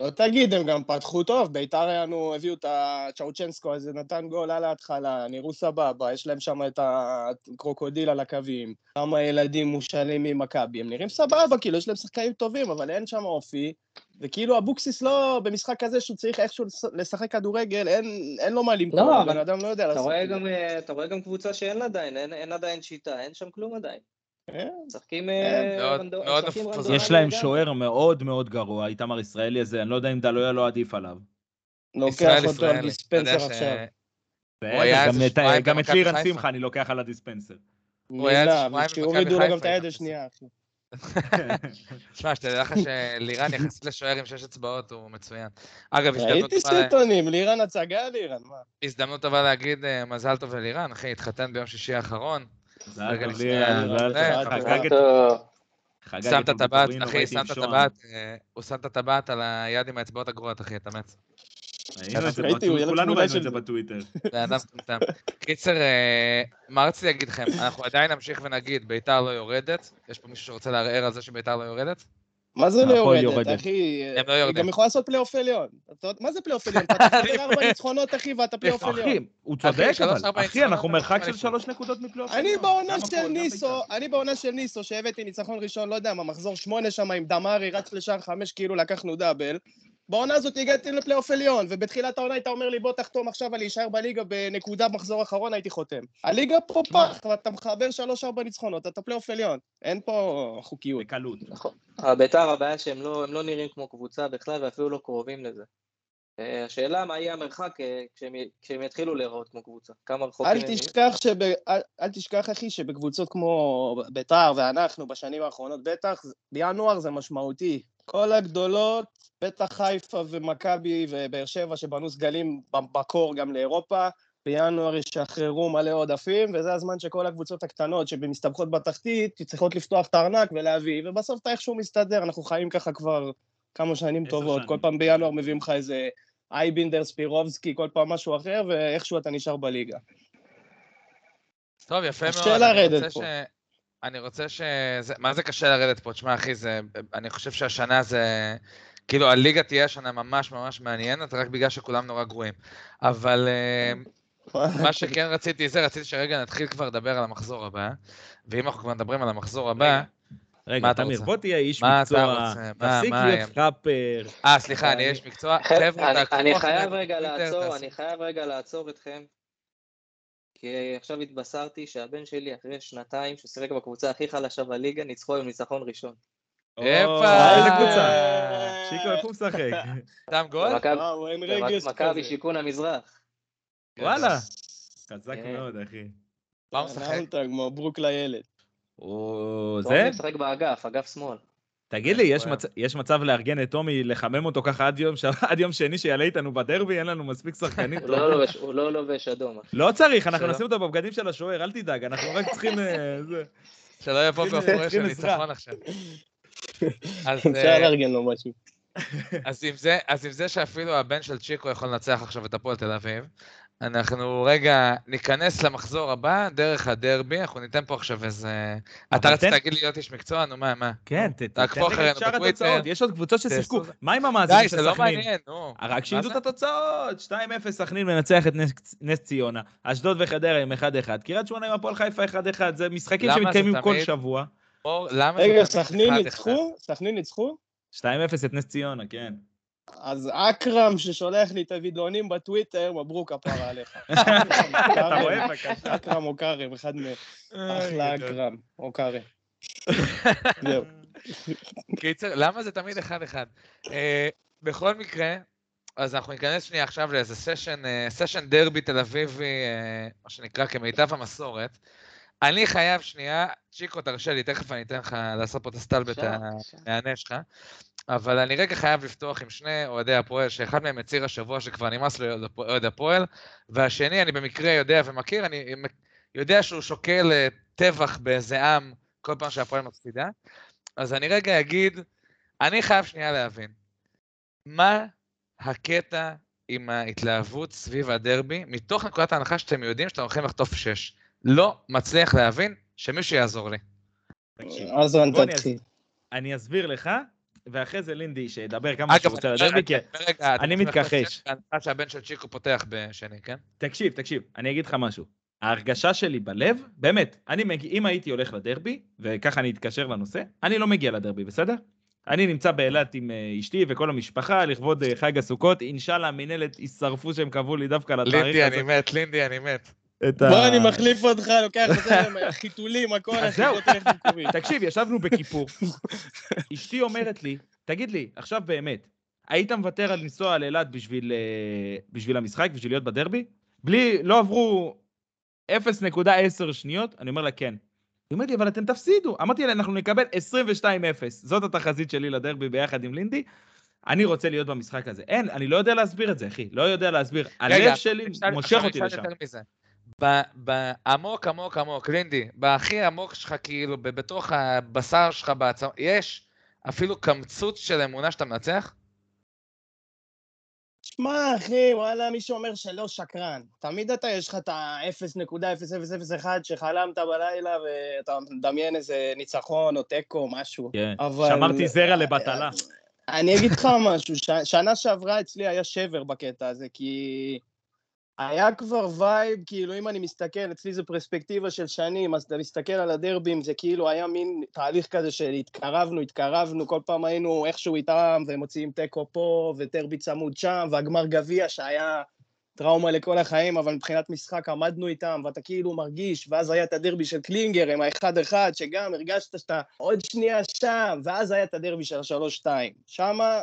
לא תגיד, הם גם פתחו טוב, בית"ר יעני, הביאו את הצ'אוצ'נסקו הזה, נתן גול על ההתחלה, נראו סבבה, יש להם שם את הקרוקודיל על הקווים, כמה ילדים מושאלים ממכבי, הם נראים סבבה, כאילו, יש להם שחקנים טובים, אבל אין שם אופי, וכאילו אבוקסיס לא, במשחק כזה שהוא צריך איכשהו לש- לשחק כדורגל, אין, אין לו מה למכור, לא, הבן אדם לא יודע אתה לעשות את זה. גם, אה, אתה רואה גם קבוצה שאין לה עדיין, אין, אין עדיין שיטה, אין שם כלום עדיין. משחקים. רנדומליים יש להם. שוער מאוד מאוד גרוע, איתמר ישראלי הזה, אני לא יודע אם דלויה לא עדיף עליו. לוקח אותו ישראלי, על דיספנסר עכשיו. גם את- גם לירן. שמחה אני לוקח על הדיספנסר. הוא היה איזה שבועיים במכבי גם את חיפה היד איתם. השנייה, אחי. תשמע, שתדע לך שלירן יחסית לשוער עם שש אצבעות הוא מצוין. אגב, הזדמנות ראיתי טובה- סרטונים, לירן הצגה לירן, מה? הזדמנות טובה להגיד אה, מזל טוב ללירן, אחי, התחתן ביום שישי האחרון. רגע לפני הטבעת, בטורינו, אחי, שוהם. הטבעת, אה, הוא שם את הטבעת על היד עם האצבעות הגרועות, אחי, אתה מת. כולנו ראינו את זה. בטוויטר. קיצר, אה, מה רציתי להגיד לכם? אנחנו עדיין נמשיך ונגיד, ביתר לא יורדת. יש פה מישהו שרוצה לערער על זה שביתר לא יורדת? מה זה לא יורדת. אחי? הם לא היא יורדים. גם יכולה לעשות פלייאוף עליון. מה זה פלייאוף עליון? אתה תחבר ארבע ניצחונות, אחי, ואתה פלייאוף עליון. אחי, הוא צודק, אבל. אחי, אנחנו מרחק של שלוש נקודות מפלייאוף. אני עליון. בעונה גם של גם ניסו, בית"ר. אני בעונה של ניסו, שהבאתי ניצחון ראשון, לא יודע מה, מחזור שמונה שם עם דמארי, רץ לשער חמש, כאילו לקחנו דאבל. בעונה הזאת הגעתי לפלייאוף עליון, ובתחילת העונה היית אומר לי, בוא תחתום עכשיו על להישאר בליגה בנקודה במחזור האחרון, הייתי חותם. הליגה פה פח, ואתה מחבר שלוש-ארבע ניצחונות, אתה פלייאוף עליון. אין פה חוקיות. בקלות. נכון. אבל ביתר הבעיה שהם לא, הם לא נראים כמו קבוצה בכלל ואפילו לא קרובים לזה. אה, השאלה מה יהיה המרחק אה, כשהם, כשהם יתחילו להיראות כמו קבוצה. כמה רחוקים אל. תשכח, שב... אל, אל תשכח, אחי, שבקבוצות כמו ביתר ואנחנו בשנים האחרונות, בטח, בינואר זה משמעותי. כל הגדולות, בטח חיפה ומכבי ובאר שבע שבנו סגלים בקור גם לאירופה, בינואר ישחררו מלא עודפים, וזה הזמן שכל הקבוצות הקטנות שמסתבכות בתחתית צריכות לפתוח את הארנק ולהביא, ובסוף אתה איכשהו מסתדר, אנחנו חיים ככה כבר כמה שנים טובות, שנים. כל פעם בינואר מביאים לך איזה אייבינדר, ספירובסקי, כל פעם משהו אחר, ואיכשהו אתה נשאר בליגה. טוב, יפה קשה מאוד. אני לרדת פה. ש- אני רוצה ש... זה- מה זה קשה לרדת פה? תשמע, אחי, זה... אני חושב שהשנה זה... כאילו, הליגה תהיה השנה ממש ממש מעניינת, רק בגלל שכולם נורא גרועים. אבל אה, מה שכן רציתי זה, רציתי שרגע נתחיל כבר לדבר על המחזור הבא, ואם אנחנו כבר מדברים על המחזור הבא... רגע, מה אתה תמיר, רוצה? בוא תהיה איש מה אתה מקצוע, רוצה? מה- תפסיק מה להיות פראפר. אה, סליחה, אני איש מקצוע. חבר'ה, אני- חייב רגע לעצור, אני חייב רגע לעצור אתכם. כי עכשיו התבשרתי שהבן שלי אחרי שנתיים ששיחק בקבוצה הכי חלשה בליגה, ניצחו היום ניצחון ראשון. הופה. איזה קבוצה? שיקו, איפה הוא משחק? שם גול? כזה. שיכון המזרח. וואלה. חזק כן. מאוד, אחי. מה הוא משחק? נעלת כמו ברוק לילד. טומי זה? משחק באגף, אגף שמאל. תגיד לי, יש אוהב. מצ- יש מצב לארגן את טומי, לחמם אותו ככה עד יום ש- עד יום שני שיעלה איתנו בדרבי? אין לנו מספיק שחקנים הוא לא. לובש- הוא לא לובש אדום. לא צריך, אנחנו. נשים אותו בבגדים של השוער, אל תדאג, אנחנו רק צריכים... אה. שלא יבוא בהפרש של. ניצחון עכשיו. אפשר אה, לארגן לו משהו. אז עם זה שאפילו הבן של צ'יקו יכול לנצח עכשיו את הפועל תל אביב, אנחנו רגע ניכנס למחזור הבא דרך הדרבי, אנחנו ניתן פה עכשיו איזה... אתה רצית להגיד לי להיות איש מקצוע? נו, מה, מה? כן, תעקבו לי אחרינו את שאר בטוויטר. התוצאות, יש עוד קבוצות ששיחקו. מה עם המאזינים די, של זה לא סכנין? מעניין, נו. רק שידעו? את התוצאות, 2-0 סכנין מנצח את נס- נס ציונה, אשדוד וחדרה עם 1-1, קריית שמונה עם הפועל חיפה 1-1, זה משחקים שמתקיימים כל? שבוע. רגע, סכנין? ניצחו? סכנין ניצחו? 2-0 את נס ציונה, כן. אז אכרם ששולח לי את הווידאונים בטוויטר, מברוק הפרה עליך. אתה רואה? בבקשה. אכרם או כרם, אחד מהם. אחלה גדול. אכרם, או כרם. זהו. קיצר, למה זה תמיד אחד-אחד? אה, בכל מקרה, אז אנחנו ניכנס שנייה עכשיו לאיזה סשן, סשן דרבי תל אביבי, אה, מה שנקרא כמיטב המסורת. אני חייב שנייה, צ'יקו, תרשה לי, תכף אני אתן לך לעשות פה את הסטלבט אפשר, ה- אפשר. מהנש שלך, אבל אני רגע חייב לפתוח עם שני אוהדי הפועל, שאחד מהם הצהיר השבוע שכבר נמאס לו אוהד הפועל, והשני, אני במקרה יודע ומכיר, אני יודע שהוא שוקל אה, טבח באיזה עם כל פעם שהפועל מפסידה. אז אני רגע אגיד, אני חייב שנייה להבין, מה הקטע עם ההתלהבות סביב הדרבי, מתוך נקודת ההנחה שאתם יודעים שאתם הולכים לחטוף שש. לא מצליח להבין שמישהו יעזור לי. אני תתחיל. אני אסביר לך, ואחרי זה לינדי שידבר כמה שהוא רוצה אני לדרבי, כי... אני מתכחש. שש בהנחה שהבן של צ'יקו פותח בשני, כן? תקשיב, תקשיב, אני אגיד לך משהו. ההרגשה שלי בלב, באמת, אני מגיע, אם הייתי הולך לדרבי, וככה אני אתקשר לנושא, אני לא מגיע לדרבי, בסדר? אני נמצא באילת עם אה, אשתי וכל המשפחה לכבוד אה, חג הסוכות, אינשאללה המינהלת ישרפו שהם קבעו לי דווקא לתאריך לינדי, הזה. אני מת, לינדי, אני מת. את ה- בוא, אני מחליף אותך, לוקח את זה, חיתולים, הכל, אז אחי, זהו. תקשיב, ישבנו בכיפור, אשתי אומרת לי, תגיד לי, עכשיו באמת, היית מוותר על לנסוע לאילת בשביל, אה, בשביל המשחק, בשביל להיות בדרבי? בלי, לא עברו 0.10 שניות, אני אומר לה כן. היא אומרת לי, אבל אתם תפסידו. אמרתי לה, אנחנו נקבל 22-0. זאת התחזית שלי לדרבי ביחד עם לינדי. אני רוצה להיות במשחק הזה. אין, אני לא יודע להסביר את זה, אחי. לא יודע להסביר. הלב שלי מושך אותי לשם. בעמוק עמוק עמוק, לינדי, בהכי עמוק שלך, כאילו, בתוך הבשר שלך, בעצמ... יש אפילו קמצוץ של אמונה שאתה מנצח? שמע, אחי, וואלה, מי שאומר שלא שקרן. תמיד אתה, יש לך את ה-0.0001 שחלמת בלילה ואתה מדמיין איזה ניצחון או תיקו, משהו. כן. אבל... שמרתי זרע לבטלה. אני אגיד לך משהו, ש... שנה שעברה אצלי היה שבר בקטע הזה, כי היה כבר vibe, כאילו אם אני מסתכל, אצלי זה פרספקטיבה של שנים, אז אתה מסתכל על הדרבים, זה כאילו היה מין תהליך כזה של התקרבנו, התקרבנו, כל פעם היינו איכשהו איתם, ומוציאים תיקו פה, ודרבי צמוד שם, והגמר גביע שהיה טראומה לכל החיים, אבל מבחינת משחק עמדנו איתם, ואתה כאילו מרגיש, ואז היה את הדרבי של קלינגר עם האחד-אחד, שגם הרגשת שאתה עוד שנייה שם, ואז היה את הדרבי של השלוש-שתיים. שמה,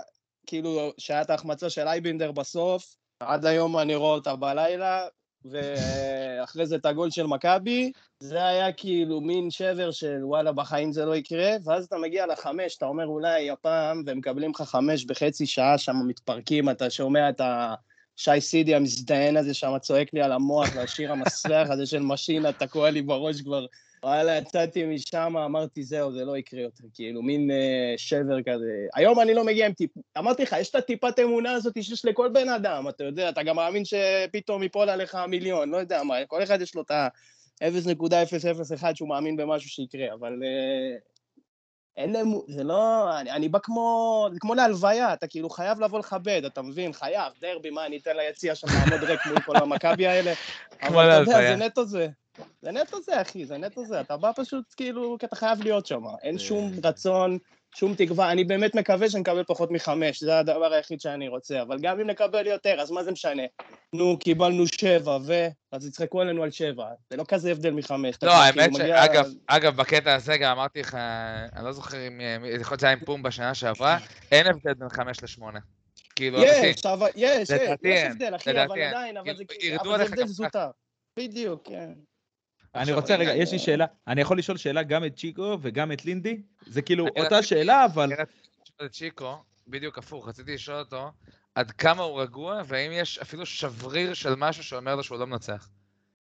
כאילו, שהיה את ההחמצה של אייבינדר בסוף, עד היום אני רואה אותה בלילה, ואחרי זה את הגול של מכבי, זה היה כאילו מין שבר של וואלה, בחיים זה לא יקרה, ואז אתה מגיע לחמש, אתה אומר אולי הפעם, ומקבלים לך חמש בחצי שעה, שם מתפרקים, אתה שומע את ה... שי סידי המזדיין הזה שם צועק לי על המוח, והשיר המסריח הזה של משינה תקוע לי בראש כבר. וואלה, יצאתי משם, אמרתי, זהו, זה לא יקרה יותר, כאילו, מין אה, שבר כזה. היום אני לא מגיע עם טיפ... אמרתי לך, יש את הטיפת אמונה הזאת שיש לכל בן אדם, אתה יודע, אתה גם מאמין שפתאום ייפול עליך מיליון, לא יודע מה, כל אחד יש לו את ה-0.001 שהוא מאמין במשהו שיקרה, אבל אה, אין להם, זה לא, אני, אני בא כמו, זה כמו להלוויה, אתה כאילו חייב לבוא לכבד, אתה מבין? חייב, דרבי, מה, אני אתן ליציע שם לעמוד ריק מול כל המכבי האלה? אבל אתה יודע. זה נטו זה. זה נטו זה, אחי, זה נטו זה. אתה בא פשוט כאילו, כי אתה חייב להיות שם. אין שום רצון, שום תקווה. אני באמת מקווה שנקבל פחות מחמש, זה הדבר היחיד שאני רוצה. אבל גם אם נקבל יותר, אז מה זה משנה? נו, קיבלנו שבע, ו... אז יצחקו עלינו על שבע. זה לא כזה הבדל מחמש. לא, האמת כאילו, שאגב, אגב, בקטע הזה גם אמרתי לך, אני לא זוכר אם, אה, יכול להיות שזה היה עם פום בשנה שעברה, אין הבדל בין חמש לשמונה. כאילו, אמיתי. יש, אבל יש, יש, הבדל, אחי, אבל. עדיין, אבל זה אבל זה עליך הבדל זוטר. בדיוק, כן. אני רוצה, רגע, יש לי שאלה. אני יכול לשאול שאלה גם את צ'יקו וגם את לינדי? זה כאילו אותה שאלה, אבל... צ'יקו, בדיוק הפוך, רציתי לשאול אותו עד כמה הוא רגוע, והאם יש אפילו שבריר של משהו שאומר לו שהוא לא מנצח.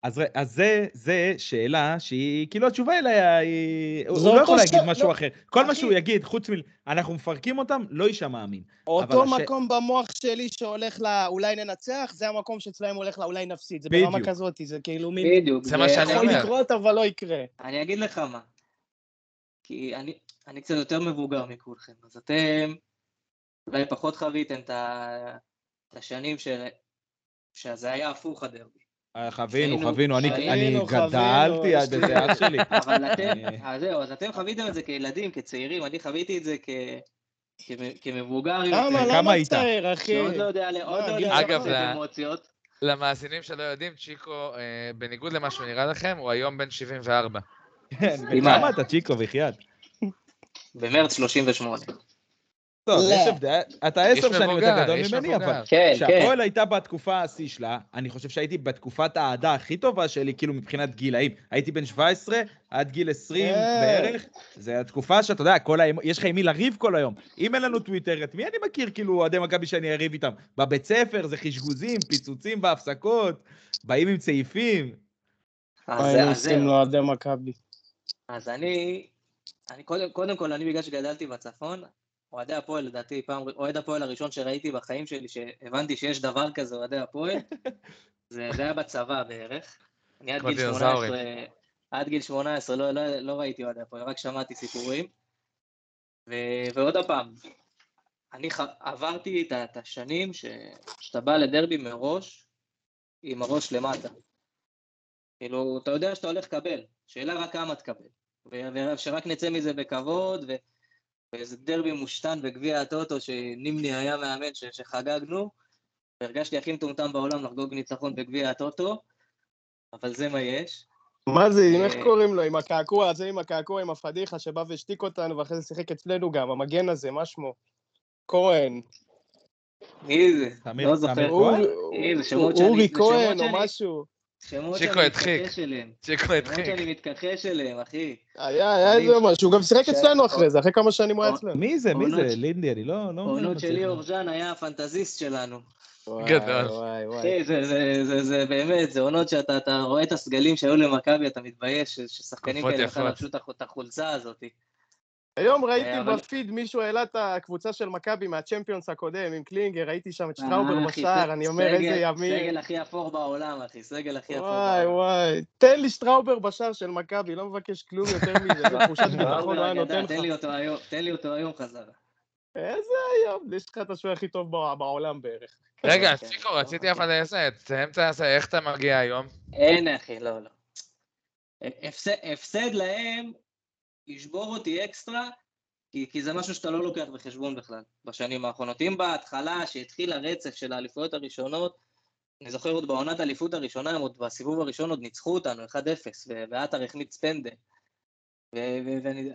אז, אז זה, זה שאלה שהיא, כאילו התשובה אליה היא... הוא לא יכול להגיד ש- משהו לא, אחר. כל מה אחי. שהוא יגיד, חוץ מ... אנחנו מפרקים אותם, לא יישמע אמין. אותו מקום במוח שלי שהולך ל... אולי ננצח, זה המקום שאצלם הולך ל... אולי נפסיד. זה ברמה בדיוק. כזאת, זה כאילו מין... בדיוק. זה מה שאני יכול אומר. לקרות, אבל לא יקרה. אני אגיד לך מה. כי אני, אני קצת יותר מבוגר מכולכם, אז אתם אולי פחות חוויתם את השנים ש... שזה היה הפוך הדרבי. אה, חווינו, חווינו, אני, גדלתי עד בזה, אח שלי. אבל אתם, אז זהו, אז אתם חוויתם את זה כילדים, כצעירים, אני חוויתי את זה כ... כמ- כמבוגר למה? יותר, כמה למה? צעיר, אחי? שעוד לא יודע, עוד לא יודע אגב, אמוציות. למאזינים שלא יודעים, צ'יקו, אה, בניגוד למה שהוא נראה לכם, הוא היום בן 74. כן. וכמה אתה צ'יקו, בחייאת? במרץ 38. טוב, לא. יש הבדל, אתה עשר שנים יותר גדול ממני, אבל מבוגר. כן, כן. כשהפועל הייתה בתקופה השיא שלה, אני חושב שהייתי בתקופת האהדה הכי טובה שלי, כאילו מבחינת גילאים. הייתי בן 17 עד גיל 20 כן. בערך, זה התקופה שאתה יודע, יש לך עם מי לריב כל היום. אם אין לנו טוויטר, את מי אני מכיר, כאילו, אוהדי מכבי שאני אריב איתם? בבית ספר זה חשגוזים, פיצוצים בהפסקות, באים עם צעיפים. אז היינו אז עושים. לאוהדי מכבי. אז אני, אני קודם, קודם כל, אני בגלל שגדלתי בצפון, אוהדי הפועל, לדעתי, פעם, אוהד הפועל הראשון שראיתי בחיים שלי, שהבנתי שיש דבר כזה, אוהדי הפועל, זה, זה היה בצבא בערך. אני עד גיל דינוזאורים. 18, עד גיל 18 לא, לא, לא ראיתי אוהדי הפועל, רק שמעתי סיפורים. ו, ועוד פעם, אני ח, עברתי את, את השנים ש, שאתה בא לדרבי מראש, עם הראש למטה. כאילו, אתה יודע שאתה הולך לקבל, שאלה רק כמה תקבל. ושרק נצא מזה בכבוד, ו- ואיזה דרבי מושתן בגביע הטוטו שנימני היה מאמן ש- שחגגנו, והרגשתי הכי מטומטם בעולם לחגוג ניצחון בגביע הטוטו, אבל זה מה יש. מה זה, עם איך אה, קוראים לו? עם הקעקוע הזה, עם הקעקוע, עם הפדיחה שבא והשתיק אותנו, ואחרי זה שיחק אצלנו גם, המגן הזה, מה שמו? כהן. מי זה? לא זוכר. אורי- אה, כהן או משהו. שמות צ'יקו שאני הדחיק. מתכחש אליהם. צ'יקו שמות הדחיק. שאני מתכחש אליהם, אחי. היה, היה איזה משהו, הוא גם שיחק אצלנו אחרי זה, אחרי כמה שנים הוא היה אצלנו. מי זה, מי זה? לינדי, אני לא... לא עונות מצליח. שלי אורג'אן היה הפנטזיסט שלנו. גדול. וואי, זה, זה, זה, זה באמת, זה עונות שאתה אתה רואה את הסגלים שהיו למכבי, אתה מתבייש ש- ששחקנים כאלה בכלל יפות. לבשו את החולצה הזאת. היום ראיתי אה, אבל- בפיד מישהו העלה את הקבוצה של מכבי מהצ'מפיונס הקודם עם קלינגר, ראיתי שם את שטראובר אה, אחי, בשער, אני אומר סגל- איזה ימים. סגל הכי אפור בעולם, אחי, סגל הכי אפור וואי בעולם. וואי, תן לי שטראובר בשער של מכבי, לא מבקש כלום יותר מזה, זה תחושת ביטחון הוא היה שטראובר נותן לך. תן לי אותו היום, תן לי אותו היום חזרה. איזה היום, יש לך את השוער הכי טוב בע- בעולם בערך. רגע, כן, צ'יקו, כן. רציתי אבל זה, תסיים את זה, איך אתה מגיע היום? אין, אחי, לא, לא. הפסד להם ישבור אותי אקסטרה, כי, כי זה משהו שאתה לא לוקח בחשבון בכלל בשנים האחרונות. אם בהתחלה, שהתחיל הרצף של האליפויות הראשונות, אני זוכר עוד בעונת האליפות הראשונה, הם עוד בסיבוב הראשון עוד ניצחו אותנו 1-0, ו- ועטר החמיץ פנדל. ו- ו- ואני...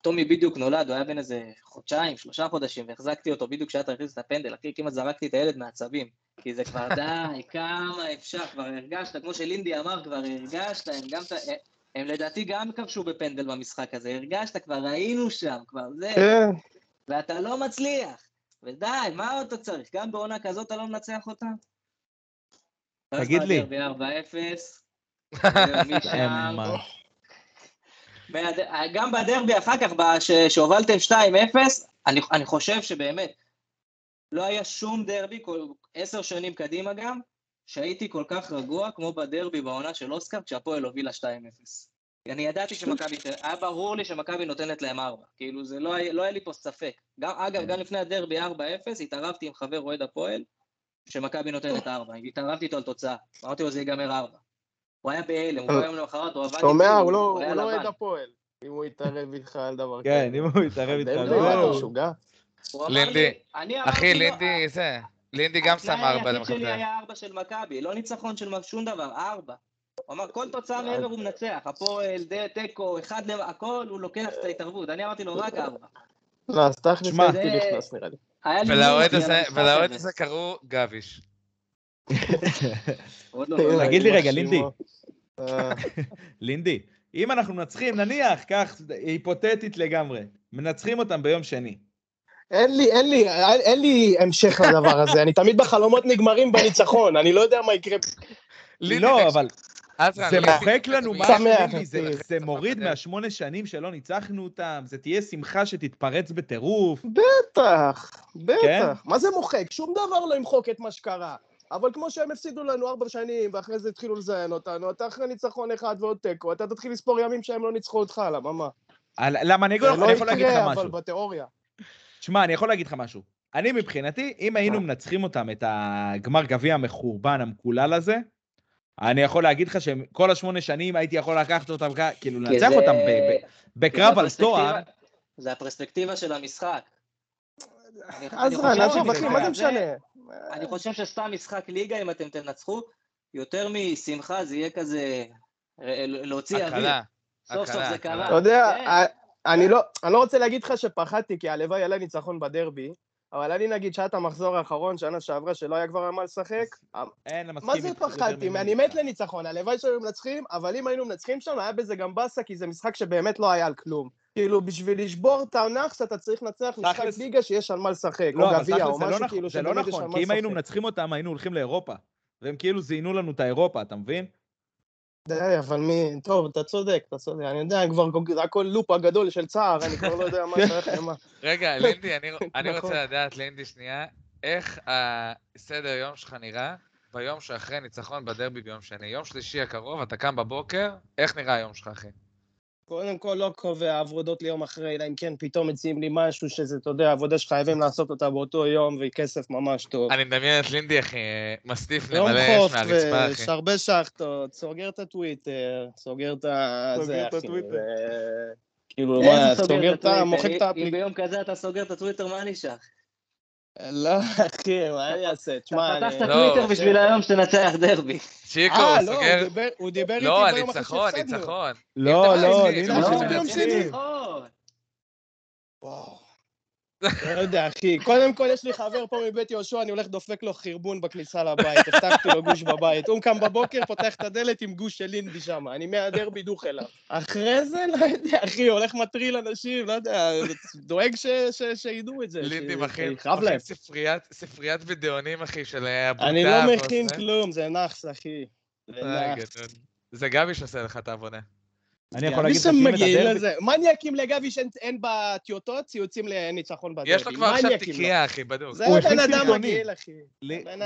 טומי בדיוק נולד, הוא היה בן איזה חודשיים, שלושה חודשים, והחזקתי אותו בדיוק כשעטר הכניס את הפנדל, אחי, כמעט זרקתי את הילד מעצבים. כי זה כבר די, כמה אפשר, כבר הרגשת, כמו שלינדי אמר, כבר הרגשת, הם גם, הם לדעתי גם כבשו בפנדל במשחק הזה, הרגשת, כבר היינו שם, כבר זה, כן, ואתה לא מצליח. ודי, מה עוד אתה צריך? גם בעונה כזאת אתה לא מנצח אותה? תגיד לי. ב-4-0, משם, אין מה. מהד- גם בדרבי אחר כך, שהובלתם 2-0, אני, אני חושב שבאמת, לא היה שום דרבי, כל, עשר שנים קדימה גם, שהייתי כל כך רגוע כמו בדרבי בעונה של אוסקר, כשהפועל הובילה 2-0. אני ידעתי שמכבי, היה ברור לי שמכבי נותנת להם 4, כאילו זה לא היה, לא היה לי פה ספק. גם, אגב, גם לפני הדרבי 4-0, התערבתי עם חבר אוהד הפועל, שמכבי נותנת 4, התערבתי איתו על תוצאה, אמרתי לו זה ייגמר 4. הוא היה בהלם, הוא בא יום למחרת, הוא עבד איתי, שומע, הוא לא היה הוא לא אוהד. הפועל, אם הוא יתערב איתך על דבר כזה. כן, אם הוא יתערב איתך, אתה לא. משוגע? הוא אמר לינדי, לי- אני אמרתי אחי, לו, לינדי זה, לינדי גם שם ארבע התנאי היחיד למכבי. שלי היה ארבע של מכבי, לא ניצחון של שום דבר, ארבע. הוא אמר, כל תוצאה מעבר הוא מנצח, הפועל, דה, תיקו, אחד, למ- הכל, הוא לוקח את ההתערבות. אני אמרתי לו, רק ארבע. לא, אז תכלס הייתי זה- נכנס נראה לי. ולאוהד הזה, קראו גביש. לא נולד. תגיד לי רגע, לינדי. אה, לינדי, אם אנחנו מנצחים, נניח, כך, היפותטית לגמרי, מנצחים אותם ביום שני. אין לי, אין לי, אין לי המשך לדבר הזה, אני תמיד בחלומות נגמרים בניצחון, אני לא יודע מה יקרה. לא, אבל זה מוחק לנו משהו, זה-. זה מוריד מהשמונה שנים שלא ניצחנו אותם, זה תהיה שמחה שתתפרץ בטירוף. בטח, כן? בטח. מה זה מוחק? שום דבר לא ימחוק את מה שקרה. אבל כמו שהם הפסידו לנו ארבע שנים, ואחרי זה התחילו לזיין אותנו, אתה אחרי ניצחון אחד ועוד תיקו, אתה תתחיל לספור ימים שהם לא ניצחו אותך, למה מה? למה אני זה יכול לא יכול להגיד לך יקרה, משהו. אבל בתיאוריה. תשמע, אני יכול להגיד לך משהו. אני מבחינתי, אם היינו מנצחים אותם, את הגמר גביע המחורבן המקולל הזה, אני יכול להגיד לך שכל השמונה שנים הייתי יכול לקחת אותם, כאילו כי לנצח זה- אותם ב- ב- כי בקרב על תואר. הפרספקטיבה- זה הפרספקטיבה של המשחק. אני- אני אז חושב רן, שזה- עזוב, אחי, מה זה משנה? אני חושב שסתם משחק ליגה, אם אתם תנצחו, יותר משמחה זה יהיה כזה אה, להוציא אוויר. סוף סוף זה. קרה. אתה יודע, כן. אני לא, אני לא רוצה להגיד לך שפחדתי, כי הלוואי עליי ניצחון בדרבי, אבל אני נגיד שעת המחזור האחרון, שנה שעברה, שלא היה כבר על מה לשחק, אין, אני מסכים מה זה פחדתי? אני מת לניצחון, הלוואי שהיינו מנצחים, אבל אם היינו מנצחים שם, היה בזה גם באסה, כי זה משחק שבאמת לא היה על כלום. כאילו, בשביל לשבור את הנאחס, אתה צריך לנצח משחק ליגה שיש על מה לשחק, לא, או אבל גביע, או זה לא משהו נכון, כאילו זה לא שבאמת יש נכון, על מה כי אם היינו לשחק. מנצחים אותם, היינו הולכים לאירופה. והם כאילו זיינו לנו את האירופה, אתה מבין? די, אבל מי... טוב, אתה צודק, אתה צודק. אני יודע, כבר זה הכל לופ הגדול של צער, אני כבר לא יודע מה שייך למה. רגע, לינדי, אני- אני נכון. רוצה לדעת, לינדי, שנייה, איך הסדר יום שלך נראה ביום שאחרי ניצחון בדרבי ביום שני? יום שלישי הקרוב, אתה קם בבוקר, איך נראה היום שלך, אחי? קודם כל לא קובע עבודות ליום אחרי, אלא אם כן פתאום מציעים לי משהו שזה, אתה יודע, עבודה שחייבים לעשות אותה באותו יום, והיא כסף ממש טוב. אני מדמיין את לינדי, אחי, מסטיף יום למלא אש מהרצפה, אחי. ויש הרבה שחטות, סוגר את הטוויטר, סוגר את ה... סוגר זה, את. הטוויטר. כאילו, איך מה, סוגר את ה... מוחק את אם האפליקציה. ביום כזה אתה סוגר את הטוויטר, מה נשאר? לא, אחי, מה אני אעשה? תשמע, אתה אני... פתחת לא, טוויטר בשביל היום שתנצח דרבי. צ'יקו, אה, הוא לא, סוגר... הוא דיבר- הוא דיבר איתי לא, ביום אחרי שהפסדנו. ניצחון. לא, אם אתה לא, מחזיר, לינדי, לא יודע, אחי. קודם כל, יש לי חבר פה מבית יהושע, אני הולך דופק לו חרבון בכניסה לבית. הבטחתי לו גוש בבית. הוא קם בבוקר, פותח את הדלת עם גוש של לינדי שם. אני מהדרבי דוך אליו. אחרי זה, לא יודע, אחי, הולך מטריל אנשים, לא יודע, דואג שידעו את זה. לינדי מכין. ספריית- וידאונים, אחי, של הבוטה. אני לא מכין כלום, זה נאחס, אחי. זה נאחס. זה גבי שעושה לך את העבודה. אני יכול להגיד לך שאם את שמגיעים הדרבי... לזה, מה אני אקים לגבי שאין בטיוטות ציוצים לניצחון בדרבי? יש לו כבר עכשיו לו? תיקייה, אחי, בדוק. זה הוא בן הכין אדם. מגעיל, אחי.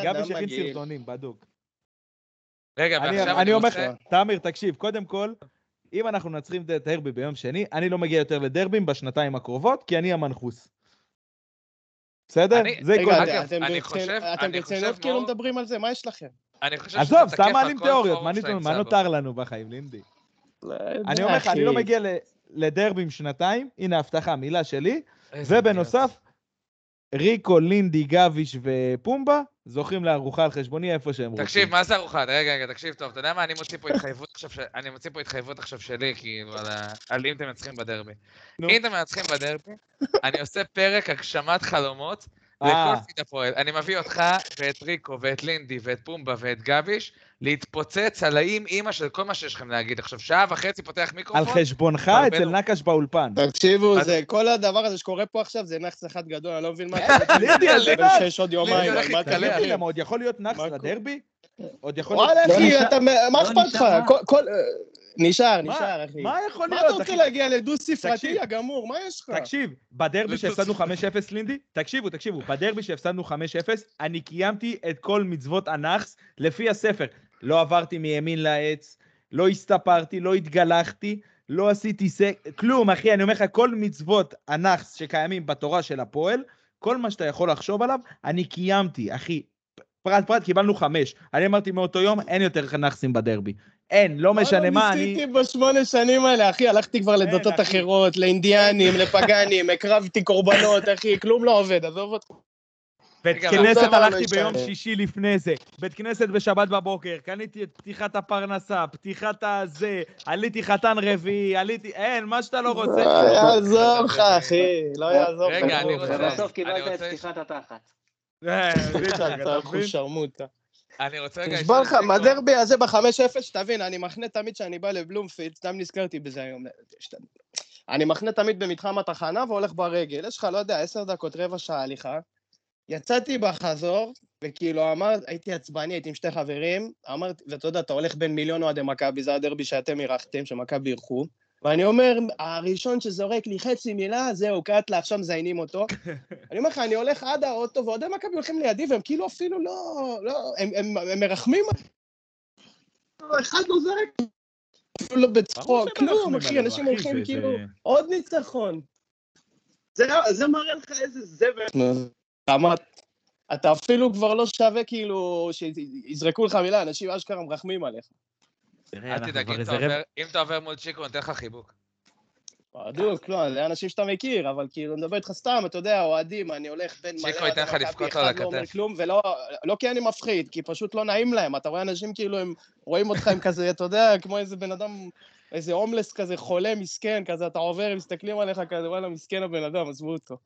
גבי מגעיל. סרטונים, בדוק. רגע, אני ועכשיו אני אני אומר לך. תמיר, תקשיב, קודם כל, אם אנחנו מנצחים את הדרבי ביום שני, אני לא מגיע יותר לדרבים בשנתיים הקרובות, כי אני המנחוס. בסדר? זה כל... אתם- אתם אני ברצינות- חושב- אתם ברצינות כאילו מדברים על זה? מה יש לכם? אני חושב עזוב, שזה סתם תקף מעלים תיאוריות, מה. נותר לנו בחיים, לינדי? לא אני יודע, אומר לך, אני לא. מגיע ל- לדרבים שנתיים, הנה הבטחה, מילה שלי, ובנוסף, ריקו, לינדי, גביש ופומבה זוכים לארוחה על חשבוני איפה שהם רוצים. תקשיב, מה זה ארוחה? רגע, רגע, תקשיב טוב, אתה יודע מה? אני מוציא פה התחייבות עכשיו, ש- אני מוציא פה התחייבות עכשיו שלי, כאילו, על ה- על אם אתם מנצחים בדרבי. אם אתם מנצחים בדרבי, אני עושה פרק הגשמת חלומות אה. לכל פיד הפועל. אני מביא אותך ואת ריקו ואת לינדי ואת פומבה ואת גביש להתפוצץ על האם אימא של כל מה שיש לכם להגיד. עכשיו, שעה וחצי פותח על מיקרופון, חשבונך הרבה אצל לא. נקש באולפן. תקשיבו, זה כל הדבר הזה שקורה פה עכשיו זה נאחס אחד גדול, אני לא מבין מה כן, לינדי, אתה על נאחס. שיש עוד יומיים, על מה אתה? למה עוד יכול להיות נאחס מה- לדרבי? עוד יכול להיות... וואלה, לא אחי, מה לא אכפת לך? נשאר, נשאר, מה- אחי. מה יכול מה להיות, אתה רוצה? להגיע לדו-ספרתי, תקשיב. יא גמור? מה יש לך? תקשיב, בדרבי. שהפסדנו 5-0, לינדי, תקשיבו, תקשיבו, בדרבי שהפסדנו 5-0, אני קיימתי את כל מצוות הנאחס לפי הספר. לא עברתי מימין לעץ, לא הסתפרתי, לא התגלחתי, לא עשיתי סק... כלום, אחי, אני אומר לך, כל מצוות הנאחס שקיימים בתורה של הפועל, כל מה שאתה יכול לחשוב עליו, אני קיימתי, אחי. פרט פרט קיבלנו חמש. אני אמרתי מאותו יום, אין יותר נאחסים בדרבי. אין, לא משנה מה, אני... ניסיתי בשמונה שנים האלה, אחי, הלכתי כבר לדתות. אחרות, לאינדיאנים, לפגאנים, הקרבתי קורבנות, אחי, כלום לא עובד, עזוב אותך. בית כנסת הלכתי אבל- ביום שישי לפני זה, בית כנסת בשבת בבוקר, קניתי את פתיחת הפרנסה, פתיחת הזה, עליתי חתן רביעי, עליתי, אין, מה שאתה לא רוצה. לא יעזור לך, אחי, לא יעזור לך. רגע, אני. רוצה- ובסוף אני קיבלת את רוצה- פתיחת התחת. אה, בדיוק, אתה אתה מבין? אחוז שרמוטה. אני רוצה רגע... נשבע לך. מהדרבי הזה ב-5-0, שתבין, אני מחנה תמיד כשאני בא לבלומפילד, סתם נזכרתי בזה היום. אני מחנה תמיד במתחם התחנה והולך ברגל. יש לך, לא יודע, עשר דקות, רבע שעה הליכה. יצאתי בחזור, וכאילו אמרת, הייתי עצבני, הייתי עם שתי חברים, אמרתי, ואתה יודע, אתה הולך בין מיליון אוהדי מכבי, זה הדרבי שאתם אירחתם, שמכבי אירחו, ואני אומר, הראשון שזורק לי חצי מילה, זהו, קאטלה, עכשיו מזיינים אותו. אני אומר לך, אני הולך עד האוטו, ואוהדי מכבי הולכים לידי, והם כאילו אפילו לא... לא הם, הם, הם מרחמים. אחד לא זורק. אפילו לא בצחוק, כלום, אחי, אנשים הולכים כאילו, עוד ניצחון. זה, זה מראה לך איזה זבל. אתה אפילו כבר לא שווה כאילו שיזרקו לך מילה, אנשים אשכרה מרחמים עליך. אל תדאג, אם אתה עובר- אם אתה עובר מול צ'יקו, נותן לך חיבוק. בדיוק, לא, זה אנשים שאתה מכיר, אבל כאילו, נדבר איתך סתם, אתה יודע, אוהדים, אני הולך בין מלא... צ'יקו ייתן לך לבכות לו על אחד לא אומר הכתף. כלום, ולא לא כי אני מפחיד, כי פשוט לא נעים להם. אתה רואה אנשים כאילו, הם רואים אותך עם כזה, אתה יודע, כמו איזה בן אדם, איזה הומלס כזה, חולה, מסכן, כזה, אתה עובר, הם מסתכלים עליך כזה, וואלה, מסכן הבן אדם, עזבו אותו.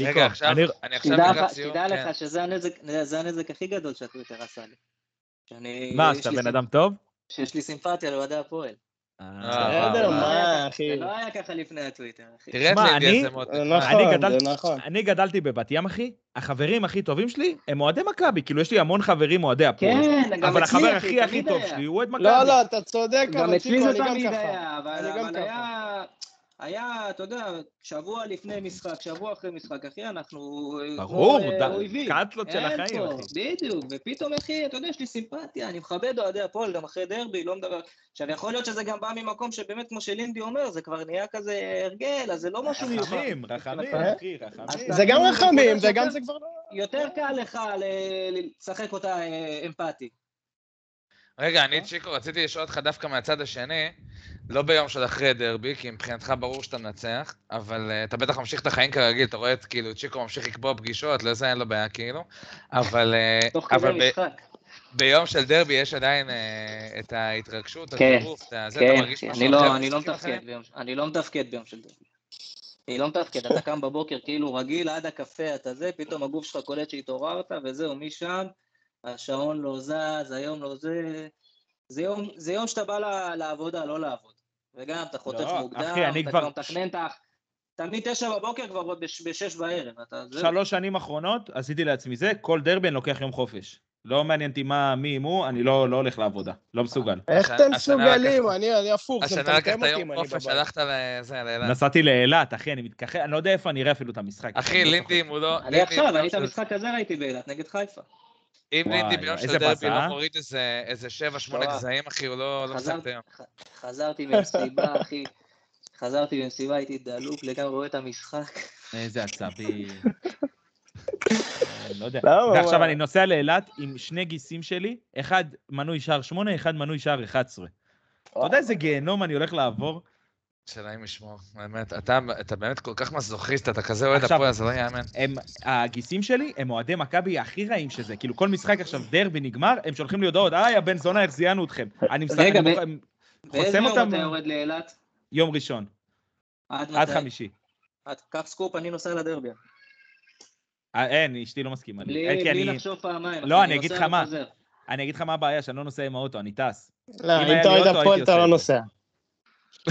רגע, עכשיו, אני- אני עכשיו תדע לקראת לך- סיום. תדע כן. לך שזה הנזק, הכי גדול שהטוויטר עשה לי. מה, שאתה בן אדם טוב? שיש לי סימפתיה לאוהדי הפועל. אה, בסדר, זה לא מה, אחי? זה לא היה ככה לפני הטוויטר, אחי. תראה את נחמד. נכון, אני זה נכון. אני גדלתי בבת ים, אחי, החברים הכי טובים שלי הם אוהדי מכבי, כאילו יש לי המון חברים אוהדי הפועל. כן, גם אבל אצלי, החבר אחי, הכי הכי תמיד טוב. שלי הוא אוהד מכבי. לא, לא, אתה צודק, גם אבל אצלי זה אני גם תמיד ככה. היה, אבל אבל. היה... היה, אתה יודע, שבוע לפני משחק, שבוע אחרי משחק, אחי, אנחנו... ברור, אה, ד- אויבים. קאטלות של החיים, פה, אחי. בדיוק, ופתאום, אחי, אתה יודע, יש לי סימפתיה, אני מכבד אוהדי הפועל, גם אחרי דרבי, לא מדבר... עכשיו, יכול להיות שזה גם בא ממקום שבאמת, כמו שלינדי אומר, זה כבר נהיה כזה הרגל, אז זה לא משהו מיוחד. רחמים, רחמים, אה? אחי, רחמים. זה גם רחמים, זה יותר- זה כבר לא... יותר קל לך לשחק אותה אה, אמפתי. רגע, אני צ'יקו, רציתי לשאול אותך דווקא מהצד השני, לא ביום של אחרי דרבי, כי מבחינתך ברור שאתה מנצח, אבל אה, אתה בטח ממשיך את החיים כרגיל, אתה רואה את כאילו צ'יקו ממשיך לקבוע פגישות, לזה אין לו בעיה כאילו, אבל, אה, תוך אבל כדי משחק. ביום של דרבי יש עדיין אה, את ההתרגשות, כן, הטירוף, את הזה, אתה כן, מרגיש כן, משהו אני לא, אני לא מתפקד? ביום, אני לא מתפקד ביום של דרבי. אני לא מתפקד, אתה קם בבוקר כאילו רגיל עד הקפה, אתה זה, פתאום הגוף שלך קולט שהתעוררת, וזהו, משם, השעון לא זז, היום לא זה, זה יום, זה יום שאתה בא ל- לעבודה, לא לעבוד. וגם, אתה חוטף לא, מוקדם, אחי, אתה כבר- כבר מתכנן את ה... אתה מתשע בבוקר כבר בש- בשש בערב, אתה... שלוש שנים אחרונות עשיתי לעצמי זה, כל דרבי אני לוקח יום חופש. לא מעניין אותי מה, מי, מו, אני לא לא הולך לעבודה, לא מסוגל. איך השנה- אתם השנה מסוגלים? לקחת- אני הפוך, זה השנה לקחת מטמטם אותי יום אם אני חופש, בבית. הלכת לזה, לאילת. נסעתי לאילת, אחי, אני מתכחש, אני לא יודע איפה אני אראה אפילו את המשחק. אחי, לא לינדי, אם הוא לא... אני עכשיו, אני את של- המשחק הזה ראיתי באילת, נגד חיפה. אם לינדי ביום של דרבי לא? מוריד איזה- איזה שבע, שמונה וואו. גזעים, אחי, הוא לא לא. ח- חזרתי ממסיבה, אחי. חזרתי ממסיבה, הייתי דלוק לגמרי, רואה את המשחק. איזה עצבים. אני לא יודע. ועכשיו? אני נוסע לאילת עם שני גיסים שלי, אחד מנוי שער 8, אחד מנוי שער 11. אתה יודע איזה גיהנום אני הולך לעבור? שאלוהים ישמור, באמת, אתה, אתה באמת כל כך מזוכיסט, אתה כזה אוהד הפועל, זה לא ייאמן. הם, הגיסים שלי הם אוהדי מכבי הכי רעים שזה. כאילו כל משחק עכשיו דרבי נגמר, הם שולחים לי הודעות, היי הבן זונה, איך זיינו אתכם. אני מסתכל, רגע, אני מוכן- באיזה חוסם יום אותם אתה יורד לאילת? יום ראשון, עד? חמישי. עד- קח סקופ, אני נוסע לדרבי. אה, אין, אשתי לא מסכימה לי. בלי אה, כי בלי אני- לחשוב פעמיים. לא, אני אגיד לך מה. אני אגיד לך מה הבעיה, שאני לא נוסע עם האוטו, אני טס. לא, אם אתה אוהד הפועל אתה לא נוסע.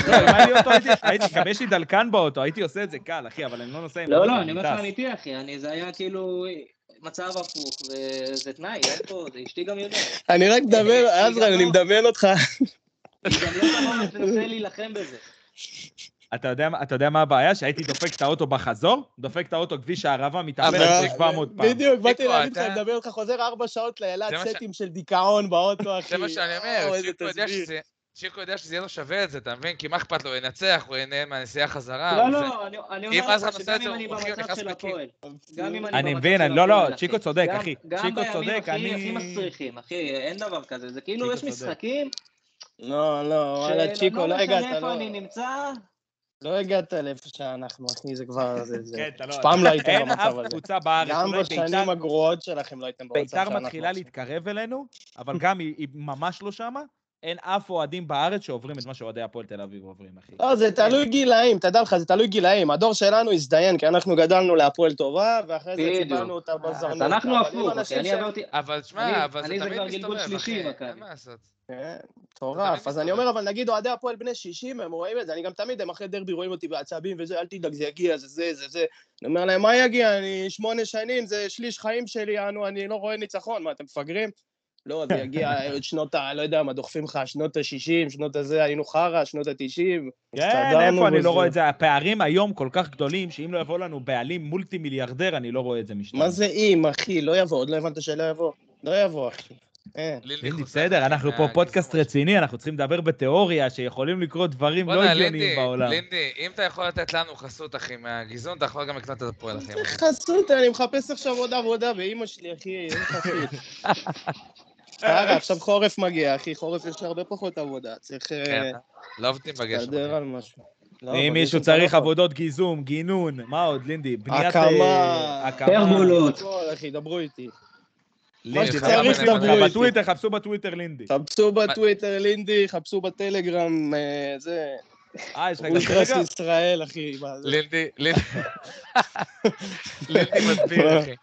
לא, אם היה לי אוטו, הייתי, גם יש לי דלקן באוטו, הייתי עושה את זה קל, אחי, אבל אני לא נוסע עם לא, לא, אני אומר לך. אמיתי, אחי. אני- זה היה כאילו מצב הפוך, וזה תנאי, אין פה, זה אשתי גם יודעת. אני רק היא עזרן, אני לא- מדמיין אותך. גם לא להילחם בזה. אתה יודע, מה- אתה יודע מה הבעיה? שהייתי דופק את האוטו בחזור, דופק את האוטו כביש הערבה, אבל- על זה 700 פעם. בדיוק, באתי להגיד לך, אני מדבר איתך, חוזר ארבע שעות לאילת, סטים של דיכאון באוטו, אחי. זה מה שאני אומר, יודע. שזה... צ'יקו יודע שזה יהיה לו שווה את זה, אתה מבין? כי מה אכפת לו, הוא ינצח, הוא ינהל מהנסיעה חזרה. לא, לא, אני אני אומר לך שגם אם אני במצב של. הפועל, גם אם אני אני במצב מבין, של אני- לא, לא, הפועל, אחי. צ'יקו צודק, אחי. גם צ'יקו בימים צודק, הכי- אני- הכי מסריחים, אחי, אין דבר כזה. זה כאילו, צ'יקו יש צודק. משחקים, לא, לא, וואלה, צ'יקו, לא שלא הגעת, משנה איפה לא- אני נמצא, לא הגעת לאיפה שאנחנו, אחי, זה כבר. כן, אתה לא... אף פעם לא הייתם אין במצב אף הזה. קבוצה בארץ, גם בשנים ביתר- הגרועות שלכם לא הייתם במצב ביתר שאנחנו מתחילה עכשיו. להתקרב אלינו, אבל גם היא ממש לא שמה, אין אף אוהדים בארץ שעוברים את מה שאוהדי הפועל תל אביב עוברים, אחי. לא, זה תלוי גילאים, תדע לך, זה תלוי גילאים. הדור שלנו הזדיין, כי אנחנו גדלנו להפועל טובה, ואחרי זה. קיבלנו אותה בזרנות. אז אנחנו הפוך, אחי, אני עברתי... אבל תשמע, אבל זה אני זה תמיד כבר גלגול מסתובב, שלישי, אחי, מכבי. אין מה לעשות. כן, מטורף. אז אני. אומר, אבל נגיד אוהדי הפועל בני 60, הם רואים את זה, אני גם תמיד, הם אחרי דרבי רואים אותי בעצבים וזה, אל תדאג, זה יגיע, זה זה, זה זה. אני אומר להם, מה יגיע? אני שמונה שנים, זה שליש חיים שלי, אנו, אני לא רואה ניצחון, מה, אתם מפגרים? לא, זה יגיע עוד שנות ה... לא יודע מה, דוחפים לך, שנות ה-60, שנות הזה, היינו חרא, שנות ה-90. כן, איפה אני לא רואה את זה? הפערים היום כל כך גדולים, שאם לא יבוא לנו בעלים מולטי מיליארדר, אני לא רואה את זה משתנה. מה זה אם, אחי? לא יבוא, עוד לא הבנת שלא יבוא? לא יבוא, אחי. לינדי בסדר, אנחנו פה מהגזענות. פודקאסט רציני, אנחנו צריכים לדבר בתיאוריה, שיכולים לקרות דברים לא הגיוניים בעולם. לינדי, אם אתה יכול לתת לנו חסות, אחי, מהגיזון, אתה יכול גם לקנות את הפועל, אחי. חסות, אני מחפש עכשיו עוד עבודה באימא שלי, אחי, אין חסות. חרא, עכשיו חורף מגיע, אחי, חורף יש הרבה פחות עבודה, צריך אה, כן, לא עובדים בגשם. להסתדר. על משהו. לא, אם מישהו יש צריך עבודות גיזום, גינון, מה עוד, לינדי? בניית... הקמה. אה, הקמה. פרגולות. אחי, דברו איתי. לינדי, שצריך, חפשו דברו בטוויטר, איתי. בטוויטר, חפשו בטוויטר לינדי. חפשו בטוויטר לינדי, חפשו בטלגרם, אה, זה, אה, יש לך גם אולטרס? ישראל, אחי. מה? לינדי, לינדי, לינדי מסביר, אחי.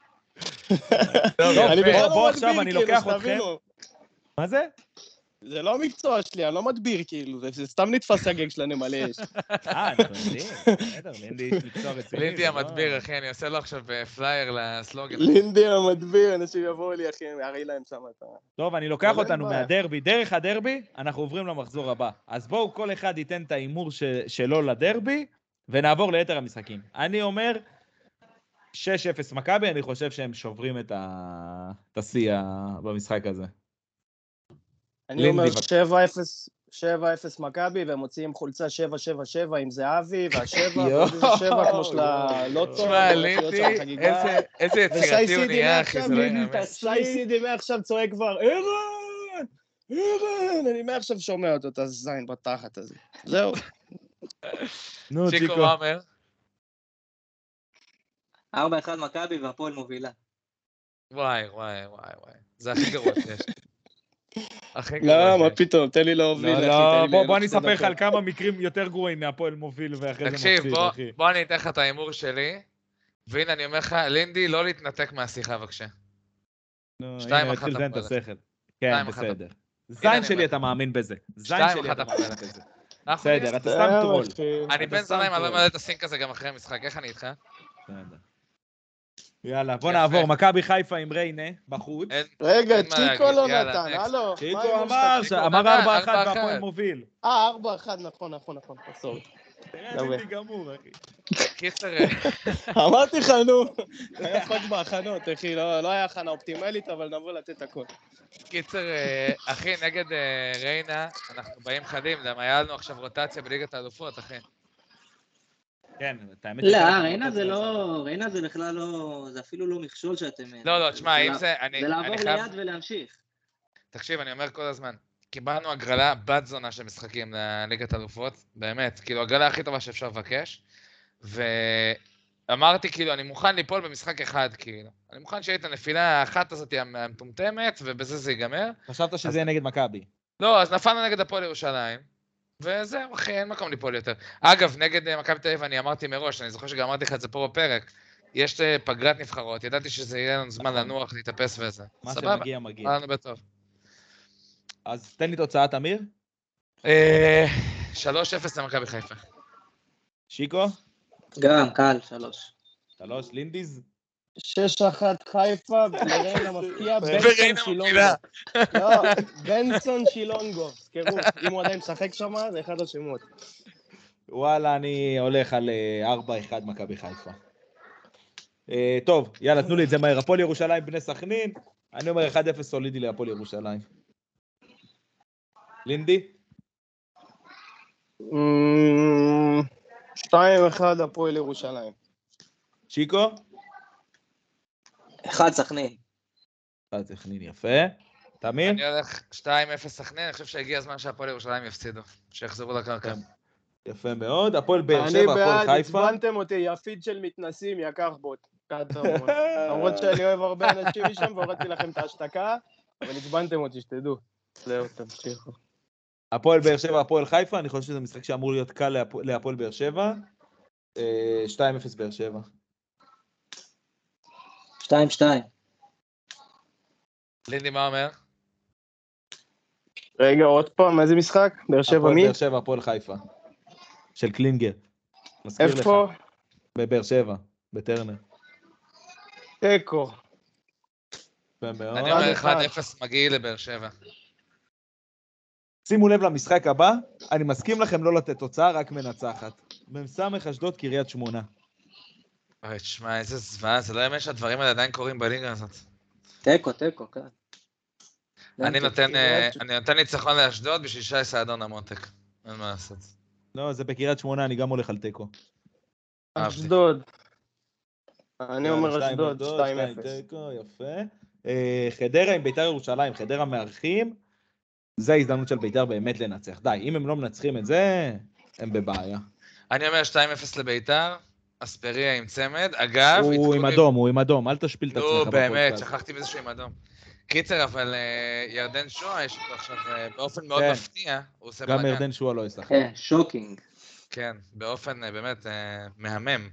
אני יפה. בכלל בוא, לא עכשיו, מדביר, אני כאילו, לוקח שתבינו. מה זה? זה לא המקצוע שלי, אני לא מדביר, כאילו, זה- זה סתם נתפס הגג של הנמלא אש. אה, אנחנו יודעים, בסדר, לינדי מקצוע רציני. לינדי לא- המדביר, אחי, אני עושה לו עכשיו אה, פלייר לסלוגן. לינדי המדביר, אנשים יבואו לי, אחי, אני אראה להם שם את ה... טוב, אני לוקח אותנו. מהדרבי. דרך הדרבי, אנחנו עוברים למחזור הבא. אז בואו כל אחד ייתן את ההימור ש- שלו לדרבי, ונעבור ליתר המשחקים. אני אומר, 6-0 מכבי, אני חושב שהם שוברים את השיא במשחק הזה. אני אומר בבקשה. 7-0 7-0 מכבי, והם מוציאים חולצה 7-7-7 עם זהבי, והשבע, יואו, ועוד איזה שבע כמו של הלוטו, תשמע, והולך להיות לינדי. איזה- יצירתי הוא נהיה, אחי, זה לא ייאמן. שי סידי מעכשיו צועק כבר, ערן! ערן! אני מעכשיו שומע אותו, את הזין בתחת הזה. זהו. נו, צ'יקו, צ'יקו. מה אומר? 4-1 מכבי והפועל מובילה. וואי, וואי, וואי, וואי. זה הכי גרוע שיש. לא, מה. פתאום, תן לי להוביל, לא, לא, בוא, אני אספר לך על. כמה מקרים יותר גרועים מהפועל מוביל ואחרי זה תקשיב, מפסיד, בוא- אחי. בוא אני אתן לך את ההימור שלי, והנה אני אומר לך, לינדי, לא להתנתק מהשיחה בבקשה. נו, שתיים הנה, אחת התחיל לזיין את הפועל. השכל. כן, בסדר. זין שלי. אתה מאמין בזה. זין שתיים שלי אתה מאמין. בזה. בסדר, אתה סתם טרול. אני אתה בן זונה, אני לא. מעלה את הסינק הזה גם אחרי המשחק, איך אני איתך? בסדר. יאללה, בוא. נעבור. מכבי חיפה עם ריינה, בחוץ. רגע, צ'יקו לא נתן. הלו. צ'יקו אמר? אמר נתן, 4-1 4-1. והפועל מוביל. אה, 4-1, נכון, נכון, נכון, sorry. תראה, יפה. לינדי גמור, אחי. קיצר, אה, אמרתי לך, נו. היה פאק בהכנות, אחי, לא לא היה הכנה אופטימלית, אבל נבוא לתת הכל. קיצר, אה, אחי, נגד אה, ריינה, אנחנו באים חדים, למה היה לנו עכשיו רוטציה בליגת האלופות, אחי. כן, את האמת... לא, ריינה זה רוצים לא, ריינה זה בכלל לא, זה אפילו לא מכשול שאתם... לא, לא, תשמע, אם זה, אני זה לעבור. ליד ולהמשיך. תקשיב, אני אומר כל הזמן, קיבלנו הגרלה בת זונה של משחקים לליגת האלופות, באמת, כאילו, הגרלה הכי טובה שאפשר לבקש, ואמרתי, כאילו, אני מוכן ליפול במשחק אחד, כאילו. אני מוכן שיהיה את הנפילה האחת הזאת המטומטמת, ובזה זה ייגמר. חשבת שזה יהיה נגד מכבי. לא, אז נפלנו נגד הפועל ירושלים, וזהו, אחי, אין מקום ליפול יותר. אגב, נגד אה, מכבי תל אביב אני אמרתי מראש, אני זוכר שגם אמרתי לך את זה פה בפרק, יש אה, פגרת נבחרות, ידעתי שזה יהיה לנו זמן נכון. לנוח, להתאפס וזה. מה סבבה, שמגיע, מגיע. היה לנו בטוב. אז תן לי תוצאת אמיר. אה, 3-0 למכבי חיפה. שיקו? גם, קל, שלוש. שלוש, לינדיז? 6-1 חיפה, וריינה מפקיע, בנסון שילונגו. לא, בנסון שילונגו, תזכרו, אם הוא עדיין משחק שם, זה אחד השמות. וואלה, אני הולך על אה, 4-1 מכבי חיפה. אה, טוב, יאללה, תנו לי את זה מהר. הפועל ירושלים, בני סכנין. אני אומר 1-0 סולידי להפועל ירושלים. לינדי? אמ, 2-1 הפועל ירושלים. שיקו? אחד סכנין. אחד סכנין יפה. תמיר? אני הולך 2-0 סכנין, אני חושב שהגיע הזמן שהפועל ירושלים יפסידו, שיחזרו לקרקע. יפה מאוד. הפועל באר אני שבע, הפועל בעד, חיפה. עצבנתם אותי, יפיד של מתנסים, יקר בוט. למרות שאני אוהב הרבה אנשים משם והורדתי לכם את ההשתקה, אבל עצבנתם אותי, שתדעו. זהו, תמשיכו. הפועל באר שבע, הפועל חיפה, אני חושב שזה משחק שאמור להיות קל להפ- להפועל באר שבע. אה, 2-0 באר שבע. שתיים, שתיים. לינדי, מה אומר? רגע, עוד פעם, איזה משחק? באר שבע מי? באר שבע, הפועל חיפה. של קלינגר. איפה? בבאר שבע, בטרנר. תיקו. אני אומר אחד. 1-0 מגעיל לבאר שבע. שימו לב למשחק הבא, אני מסכים לכם לא לתת תוצאה, רק מנצחת. מ"ס אשדוד, קריית שמונה. אוי, תשמע, איזה זוועה, זה לא יאמן שהדברים האלה עדיין קורים בליגה הזאת. תיקו, תיקו, כן. אני גם נותן, כן. אה, אני נותן ניצחון לאשדוד בשביל שי סעדון המותק. אין מה לעשות. לא, זה בקריית שמונה, אני גם הולך על תיקו. אשדוד. אני אומר אשדוד, אשדוד, 2-0. שתיים תיקו, יפה. אה, חדרה עם ביתר ירושלים, חדרה מארחים, זה ההזדמנות של ביתר באמת לנצח. די, אם הם לא מנצחים את זה, הם בבעיה. אני אומר 2-0 לביתר, אספריה עם צמד. אגב, הוא עם אדום, הוא עם אדום, אל תשפיל את עצמך. נו, באמת. שכחתי מזה שהוא עם אדום. קיצר, אבל אה, ירדן שואה, יש אותו עכשיו, אה, באופן מאוד כן. מפתיע, הוא עושה גם בלאגן. ירדן שועה לא ישחק. כן, שוקינג. כן, באופן אה, באמת מהמם.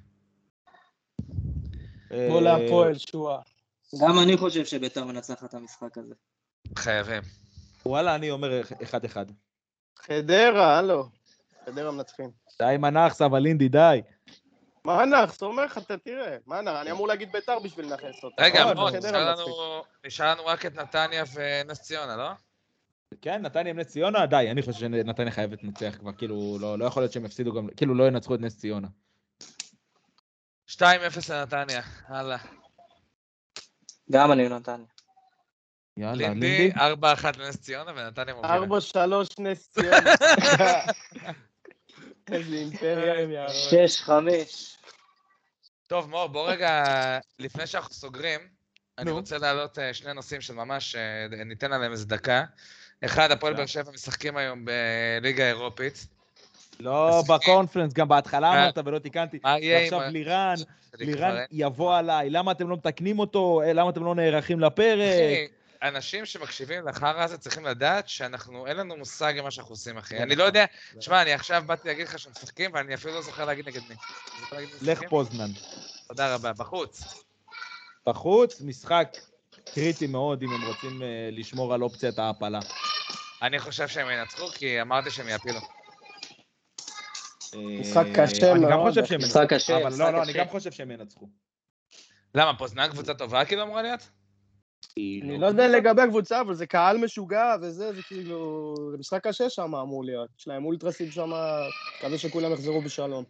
אה, בוא להפועל, שועה. גם אני חושב שביתר מנצחת את המשחק הזה. חייבים. וואלה, אני אומר 1-1. חדרה, הלו. חדרה מנצחים. די עם הנאחס, אבל אינדי, די. מה נח? אומר לך, אתה תראה. מה נח? אני אמור להגיד ביתר בשביל לנכס אותה. רגע, בוא, נשאר. לנו- רק את נתניה ונס ציונה, לא? כן, נתניה עם נס ציונה, די, אני חושב שנתניה חייבת לנצח כבר, כאילו, לא לא יכול להיות שהם יפסידו גם, כאילו, לא ינצחו את נס ציונה. 2-0 לנתניה, הלאה. גם אני נתניה. יאללה, לינדי, לינדי. 4-1 לנס ציונה ונתניה מובילה. ארבע, שלוש, נס ציונה. איזה אימפריה הם יערו. שש, חמש. טוב, מור, בוא רגע, לפני שאנחנו סוגרים, אני. רוצה להעלות אה, שני נושאים של ממש, אה, ניתן עליהם איזה דקה. אחד, הפועל. באר שבע משחקים היום בליגה האירופית. לא בקונפרנס, גם בהתחלה. אמרת ולא תיקנתי. ועכשיו ה- לירן, לירן? יבוא עליי, למה אתם לא מתקנים אותו? אה, למה אתם לא נערכים לפרק? אנשים שמקשיבים לחרא הזה צריכים לדעת שאנחנו, אין לנו מושג עם מה שאנחנו עושים, אחי. אני לא יודע, תשמע, אני עכשיו באתי להגיד לך שמשחקים, ואני אפילו לא זוכר להגיד נגד מי. לך משחקים? פוזנן. תודה רבה, בחוץ. בחוץ, משחק קריטי מאוד אם הם רוצים אה, לשמור על אופציית ההעפלה. אני חושב שהם ינצחו, כי אמרתי שהם יעפילו. משחק אה, קשה אני גם מאוד, חושב שהם משחק ינצחו. קשה, אבל משחק לא, לא, אני קשה. גם חושב שהם ינצחו. למה, פוזנן קבוצה טובה כאילו אמורה להיות? אני לא יודע לגבי הקבוצה, אבל זה קהל משוגע וזה, זה כאילו... זה משחק קשה שם אמור להיות. יש להם אולטרסים שם, מקווה שכולם יחזרו בשלום.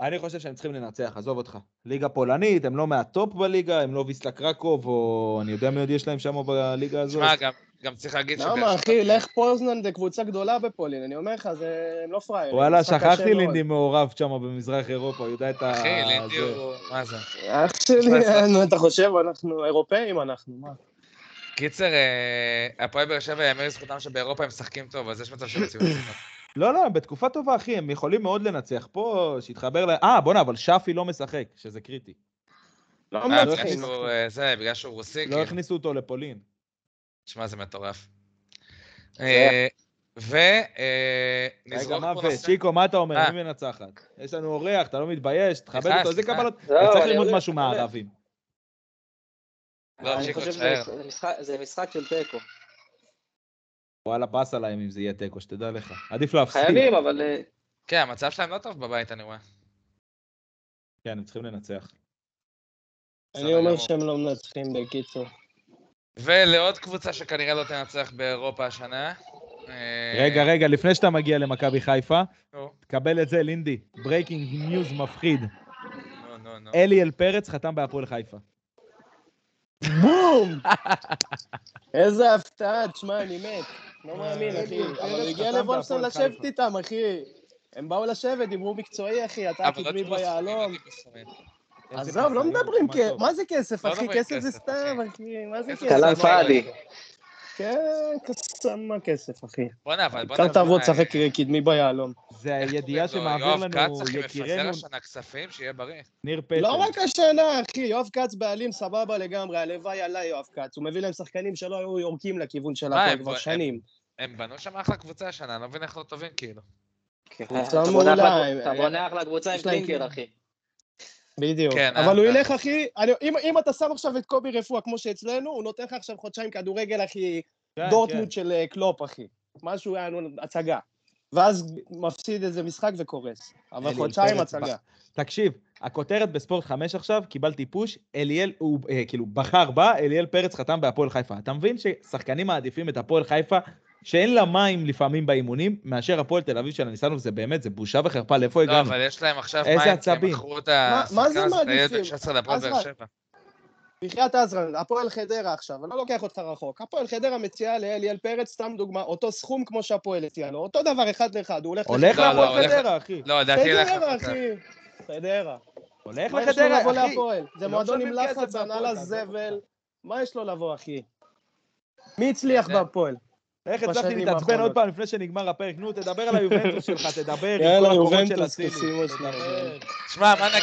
אני חושב שהם צריכים לנצח, עזוב אותך. ליגה פולנית, הם לא מהטופ בליגה, הם לא ויסלה קרקוב, או אני יודע מי עוד יש להם שם בליגה הזאת. תשמע, גם- גם צריך להגיד שבאר למה, אחי? לך פוזנן זה קבוצה גדולה בפולין, אני אומר לך, זה... הם לא פראיירים. וואלה, שכחתי. לינדי מעורב שם במזרח אירופה, הוא יודע את ה... אחי, לינדי. הוא... מה זה? אח שלי, אתה חושב, אנחנו אירופאים אנחנו, מה? קיצר, אה, הפועל באר שבע יאמר לזכותם שבאירופה הם משחקים טוב, אז יש מצב שהם את זה. לא, לא, בתקופה טובה, אחי, הם יכולים מאוד לנצח. פה, שיתחבר ל... אה, בואנה, אבל שפי לא משחק, שזה קריטי. לא אה, אה, זה, בגלל שהוא רוסי, לא כאילו. הכניסו אותו לפולין. תשמע, זה מטורף. זה- ונזרוק רגע, פה נושא... צ'יקו, מה אתה אומר? מי מנצחת? יש לנו אורח, אתה לא מתבייש? תכבד אותו, סליחה. קבלות? לא, צריך ללמוד משהו. מהערבים. לא, אני צ'יקו, חושב תשאר. שזה משחק- זה משחק של תיקו. וואלה, באס עליהם אם זה יהיה תיקו, שתדע לך. עדיף להפסיד. חייבים, אבל... אה, כן, המצב שלהם לא טוב בבית, אני רואה. כן, הם צריכים לנצח. אני אומר. שהם לא מנצחים, בקיצור. ולעוד קבוצה שכנראה לא תנצח באירופה השנה. אה, רגע, רגע, לפני שאתה מגיע למכבי חיפה, תקבל את זה, לינדי. breaking news מפחיד. אליאל פרץ חתם בהפועל חיפה. בום! איזה הפתעה, תשמע, אני מת. לא מאמין, אחי. אבל הוא הגיע לוולפסון לשבת. איתם, אחי. הם באו לשבת, דיברו מקצועי, אחי, אתה אבל לא קדמי לא ביהלום. עזוב, לא מדברים כסף. מה זה כסף, לא אחי? כסף זה סתם, אחי. מה זה כסף? כלאם פאדי. לא- כן, קסם מה כסף, אחי. בואנה, אבל בואנה... קצת תעבוד, שחק קדמי ביהלום. זה הידיעה לו? שמעביר יואב לנו כץ, אחי, מפזר יקירנו השנה כספים, שיהיה בריא. ניר פטר. לא רק השנה, אחי, יואב כץ בעלים סבבה לגמרי, הלוואי עליי יואב כץ. הוא מביא להם שחקנים שלא היו יורקים לכיוון של הפועל הם- כבר שנים. הם בנו שם אחלה קבוצה השנה, אני לא מבין איך לא טובים כאילו. קבוצה אתה בונה מעולה, אחלה- הם- אתה בונה אחלה קבוצה עם קלינגר, כאילו- אחי. בדיוק. כן, אבל הוא אה, ילך, אחי, אני- אם- אם אתה שם עכשיו את קובי רפואה כמו שאצלנו, הוא נותן לך עכשיו חודשיים כדורגל, אחי, כן, דורטמונד של אה, קלופ, אחי. משהו היה לנו הצגה. ואז מפסיד איזה משחק וקורס. אבל חודשיים הצגה. תקשיב, הכותרת בספורט 5 עכשיו, קיבלתי פוש, אליאל, הוא אה, כאילו בחר בה, אליאל פרץ חתם בהפועל חיפה. אתה מבין ששחקנים מעדיפים את הפועל חיפה, שאין לה מים לפעמים באימונים, מאשר הפועל תל אביב של הניסנוב, זה באמת, זה בושה וחרפה, לאיפה לא, הגענו? אבל יש להם עכשיו איזה מים, כי הם עצבים. מכרו את מה זה השחקן הזה, את הילד מעדיפים? בן 16 להפועל באר עזרא. שבע. בחייאת עזרן, הפועל חדרה עכשיו, אני לא לוקח אותך רחוק. הפועל חדרה מציעה לאליאל פרץ, סתם דוגמה, אותו סכום כמו שהפועל הציע לו. אותו דבר אחד לאחד, הוא הולך הולך לא, לא, להפועל חדרה, אחי. לא, לדעתי ילך חדרה. אחי. חדרה. הולך לחדרה, אחי. להפועל? זה לא מועדון עם לחץ, הנהלה זבל. מה יש לו לבוא, אחי? מי הצליח זה- בהפועל? איך הצלחתי להתעצבן. עוד פעם לפני שנגמר הפרק? נו, תדבר על היובנטוס שלך, תדבר עם יאללה, כל הקורות של יובנטוס, אצילי. תשימו את תדבר. זה. שמע, מה נגיד?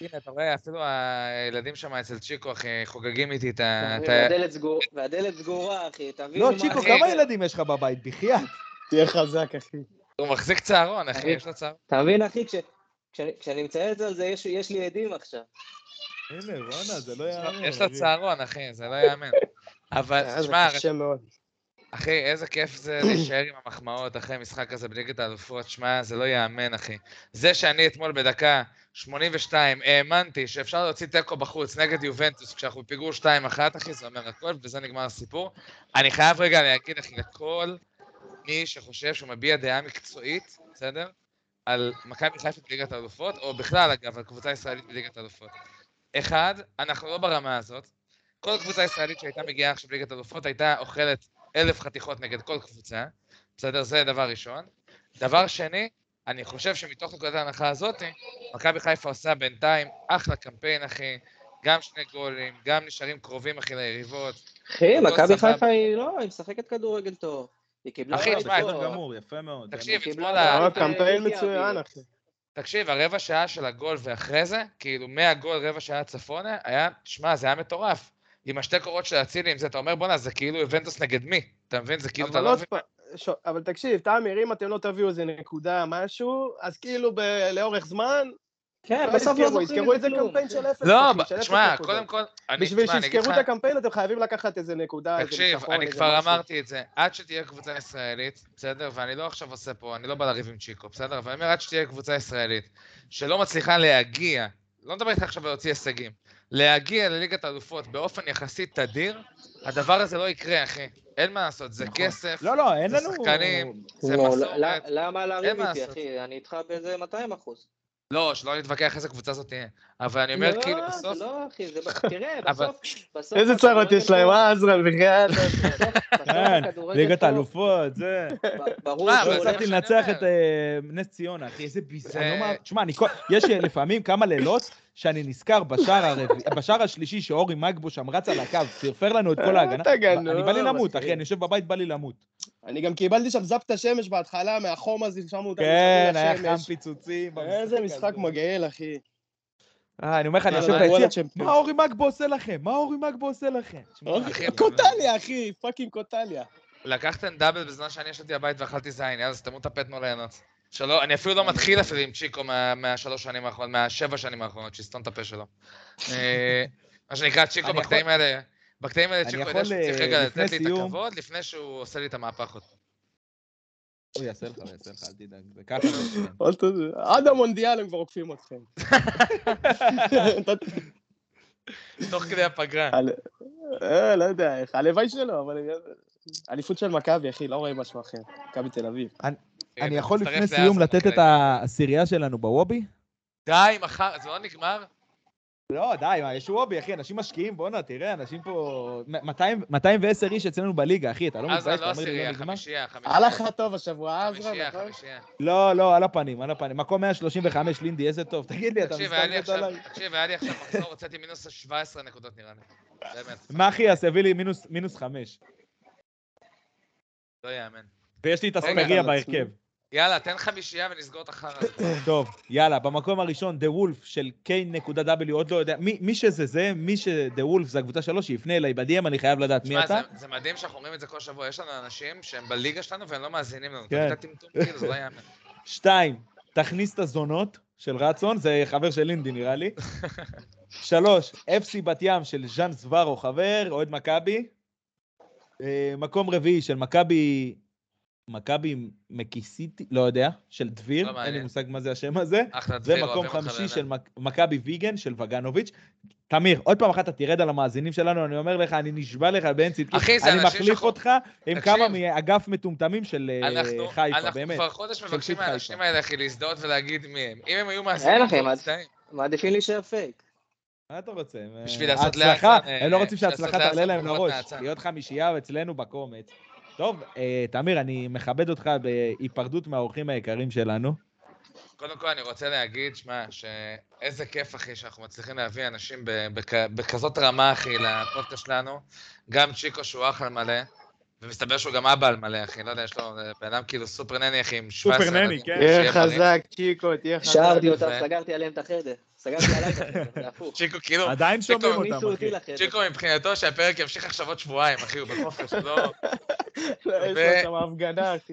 הנה, אתה רואה, אפילו הילדים שם אצל צ'יקו, אחי, חוגגים איתי את ה... את והדלת סגור- והדלת סגורה, אחי, תבין לא, צ'יקו, כמה זה- ילדים יש לך בבית? בחייאת. תהיה חזק, אחי. הוא מחזיק צהרון, אחי. יש לו צהרון. אתה מבין, אחי, כש- כשאני- כשאני מצייץ על זה, יש- יש לי עדים עכשיו. הנה, בואנה, זה לא יאמן. יש לו. צהרון, אחי, זה לא ייאמן. אבל, אה, זה שמע, קשה מאוד. אחי, איזה כיף זה להישאר עם המחמאות אחרי משחק כזה בליגת האלופות, שמע, זה לא ייאמן, אחי. זה שאני אתמול בדקה 82 האמנתי שאפשר להוציא תיקו בחוץ נגד יובנטוס כשאנחנו בפיגור 2-1, אחי, זה אומר הכל, ובזה נגמר הסיפור. אני חייב רגע להגיד, אחי, לכל מי שחושב שהוא מביע דעה מקצועית, בסדר? על מכבי חיפה בליגת האלופות, או בכלל, אגב, על קבוצה ישראלית בליגת האלופות. אחד, אנחנו לא ברמה הזאת. כל קבוצה ישראלית שהייתה מגיעה עכשיו בליגת האלופות הייתה אוכלת אלף חתיכות נגד כל קבוצה, בסדר? זה דבר ראשון. דבר שני, אני חושב שמתוך נקודת ההנחה הזאת, מכבי חיפה עושה בינתיים אחלה קמפיין, אחי. גם שני גולים, גם נשארים קרובים, אחי, ליריבות. אחי, הכל מכבי. חיפה היא לא, היא משחקת כדורגל טוב. היא קיבלה... אחי, תשמע, בסדר גמור, יפה מאוד. תקשיב, אתמול. ה- קמפיין מצוין. אחי. תקשיב, הרבע שעה של הגול ואחרי זה, כאילו מהגול רבע שעה צפונה, היה, תשמע, זה היה מטורף. עם השתי קורות של אצילי, עם זה, אתה אומר, בואנה, זה כאילו יובנטוס נגד מי? אתה מבין? זה כאילו, אתה אבל לא עוד מבין. ש- אבל תקשיב, תאמר, אם אתם לא תביאו איזה נקודה, משהו, אז כאילו ב- לאורך זמן, כן, לא בסוף לא יזכרו, זוכרים יזכרו את זה. קמפיין של אפס. לא, תשמע. קודם כל, אני, בשביל אני שיזכרו את הקמפיין, אתם חייבים לקחת איזה נקודה, איזה תקשיב, ניצחון, אני איזה כבר משהו. אמרתי את זה, עד שתהיה קבוצה ישראלית, בסדר? ואני לא עכשיו עושה פה, אני לא בא לריב עם צ'יקו, בסדר? אבל אני אומר, עד שתהיה קבוצה ישראלית, שלא מצליחה להגיע, לא מדבר איתך עכשיו להוציא הישגים, להגיע לליגת האלופות באופן יחסית תדיר, הדבר הזה לא יקרה, אחי. אין מה לעשות, זה כסף, לא, לא, אין זה לנו... שחקנים. זה לא, מסורת. לא, למה להריב אין מה איתי. אחי? אני איתך באיזה 200 אחוז. לא, שלא נתווכח איזה קבוצה זאת תהיה. אבל אני אומר, כאילו, לא, בסוף, זה לא, אחי, זה... תראה, אבל- בסוף... בסוף איזה צרות יש להם, אה, עזרן, בחייאת. בסוף- בסוף כן, ליגת האלופות, זה... ברור לא שהוא הולך... שאני לנצח. את אה, נס ציונה, אחי, איזה ביז... זה- אני מאמין. תשמע, יש אה, לפעמים כמה לילות שאני נזכר בשער הרביעי- בשער השלישי שאורי מגבו שם רץ על הקו, פרפר לנו את כל ההגנה. אתה גנוב, אני בא לי למות, אחי. אני יושב בבית, בא לי למות. אני גם קיבלתי שם זפת שמש בהתחלה, מהחום הזה, שמו אותנו כן, היה. חם פיצוצים. איזה משחק. מגעיל, אחי. אה, אני אומר לך, אני יאללה, יושב נעבור ביציע, לצ'מפיונס. מה אורי מגבו עושה לכם? מה אורי מגבו עושה לכם? אחי, קוטליה, אחי, fucking קוטליה. לקחתם דאבל בזמן שאני ישבתי בבית ואכלתי זין, יאללה, סתמו את הפה, תנו ליהנות. שלא, אני אפילו לא מתחיל אפילו עם צ'יקו מה- מהשלוש שנים האחרונות, מהשבע שנים האחרונות, שיסתום את הפה שלו. אה, מה שנקרא, צ'יקו אני בקטעים האלה, בקטעים האלה צ'יקו יכול, יודע שהוא צריך אה, רגע לתת לי את הכבוד, לפני שהוא עושה לי את המהפך עוד. הוא יעשה לך, הוא יעשה לך, אל תדאג. זה ככה עד המונדיאל הם כבר עוקפים אתכם. תוך כדי הפגרה. אה, לא יודע איך, הלוואי שלא, אבל... אליפות של מכבי, אחי, לא רואה משהו אחר. מכבי תל אביב. אני יכול לפני סיום לתת את העשירייה שלנו בוובי? די, מחר, זה לא נגמר? לא, די, מה, יש וובי, אחי, אנשים משקיעים, בואנה, תראה, אנשים פה... 200 210 איש אצלנו בליגה, אחי, אתה לא מתבייש, לא אתה אומר לי לא עשירייה? חמישייה, חמישייה. הלך לך טוב השבוע, עזרא, חמישייה, נכון? חמישייה. לא, לא, על הפנים, על הפנים. מקום 135, לינדי, איזה טוב. תגיד לי, אתה תקשיב, היה לי מסתלבט עכשיו, עליי? תקשיב, היה לי עכשיו מחזור, הוצאתי מינוס 17 נקודות נראה לי. באמת, מה אחי יעשה? הביא לי מינוס- מינוס חמש. לא יאמן. ויש לי את אספריה בהרכב. יאללה, תן חמישייה ונסגור את החרא. טוב, יאללה, במקום הראשון, The Wolf של K.W, עוד לא יודע, מי, מי שזה זה, מי ש-The Wolf זה הקבוצה שלו, שיפנה אליי ב-DM, אני חייב לדעת מי אתה. זה- זה מדהים שאנחנו אומרים את זה כל שבוע. יש לנו אנשים שהם בליגה שלנו והם לא מאזינים לנו. כן. כאילו, זה לא. שתיים, תכניס את הזונות של רצון, זה חבר של לינדי נראה לי. שלוש, FC בת ים של ז'אן זוורו, חבר, אוהד מכבי. אה, מקום רביעי של מכבי, מכבי מקיסיטי, לא יודע, של דביר, לא אין לי. מושג מה זה השם הזה. אחלה דביר, ומקום חמישי. של מכבי ויגן של וגנוביץ'. תמיר, עוד פעם אחת אתה תרד על המאזינים שלנו, אני אומר לך, אני נשבע לך באין צדקי, אני מחליף שאנחנו- אותך עם תקשיב. כמה מאגף מטומטמים של אה, אנחנו, חיפה, אנחנו באמת. כבר חודש מבקשים מהאנשים. האלה, אחי, להזדהות ולהגיד מי הם. אם הם היו מאזינים, אנחנו מצטערים. מעדיפים להישאר פייק. מה אתה רוצה? בשביל לעשות לאט ההצלחה, זמן, הם לא אה, רוצים שההצלחה תעלה להם לראש. להיות חמישייה אצלנו בקומץ. טוב, אה, תמיר, אני מכבד אותך בהיפרדות מהאורחים היקרים שלנו. קודם כל אני רוצה להגיד, שמע, שאיזה כיף, אחי, שאנחנו מצליחים להביא אנשים ב- בכ- בכזאת רמה, אחי, לפודקאסט שלנו. גם צ'יקו שהוא אחלה מלא, ומסתבר שהוא גם אבא על מלא, אחי, לא יודע, יש לו אה, בן אדם כאילו סופר נני, אחי, עם 17 סופר נני. כן. תהיה. חזק, צ'יקו, תהיה חזק. שרתי אותם, סגרתי עליהם את החדר. סגרתי עליי את החדר, זה הפוך. צ'יקו כאילו, עדיין שומעים אותם, אחי. צ'יקו מבחינתו שהפרק ימשיך עכשיו עוד שבועיים, אחי, הוא בחופש, לא... לא, יש לו שם הפגנה, אחי.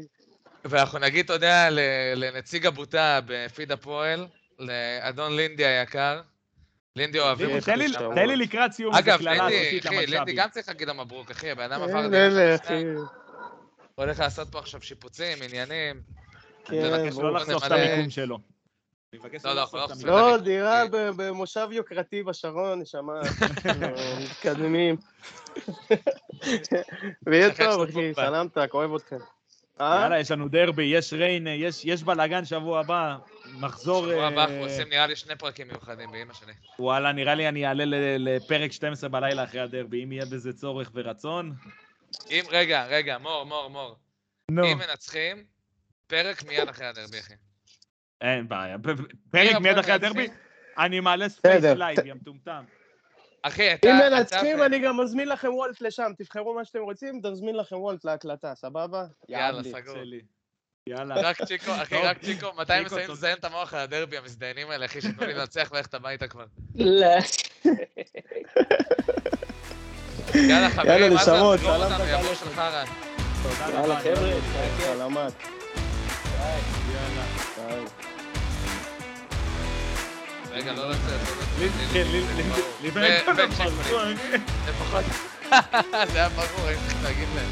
ואנחנו נגיד תודה לנציג הבוטה בפיד הפועל, לאדון לינדי היקר. לינדי אוהבים אותך. תן לי- לקראת סיום איזה אגב, קללה לינדי, סופית אחי, לינדי. גם צריך להגיד לו מברוק, אחי, הבן אדם עבר כן, הולך לעשות פה עכשיו שיפוצים, עניינים. כן. לא לחשוף את המיקום שלו. אני מבקש לא, לא לא, אנחנו לא. לא, דירה ב- במושב יוקרתי בשרון, נשמה, מתקדמים. ויהיה טוב, אחי. סלמתק, אוהב אתכם. אה? יאללה, יש לנו דרבי, יש ריין, יש יש בלאגן שבוע הבא. מחזור... שבוע הבא אנחנו אה, עושים נראה לי שני פרקים מיוחדים באמא שלי. וואלה, נראה לי אני אעלה ל- לפרק 12 בלילה אחרי הדרבי, אם יהיה בזה צורך ורצון. אם, רגע, רגע, מור, מור, מור. אם מנצחים, פרק מיד אחרי הדרבי, אחי. אין בעיה. פ- פרק מיד אחרי הדרבי, אני מעלה space. לייב, יא מטומטם. אחי, אתה... אם מנצחים, אני גם מזמין לכם וולט לשם, תבחרו מה שאתם רוצים, תזמין לכם וולט להקלטה, סבבה? יאללה, יאללה. סגור. יאללה. רק צ'יקו, אחי. רק צ'יקו, מתי הם מסיימים. לזיין את המוח על הדרבי, המזדיינים האלה, אחי, שתנו לי לנצח וללכת הביתה כבר. לא. יאללה, חברים, יאללה, מה זה נשמות, לחזור סלמת רבה. יאללה, חבר'ה, סלמת. יאללה. רגע, לא לצאת, לא. כן, לי- וצ'יקו, לי- לפחות... זה היה ברור, הייתי צריך להגיד להם.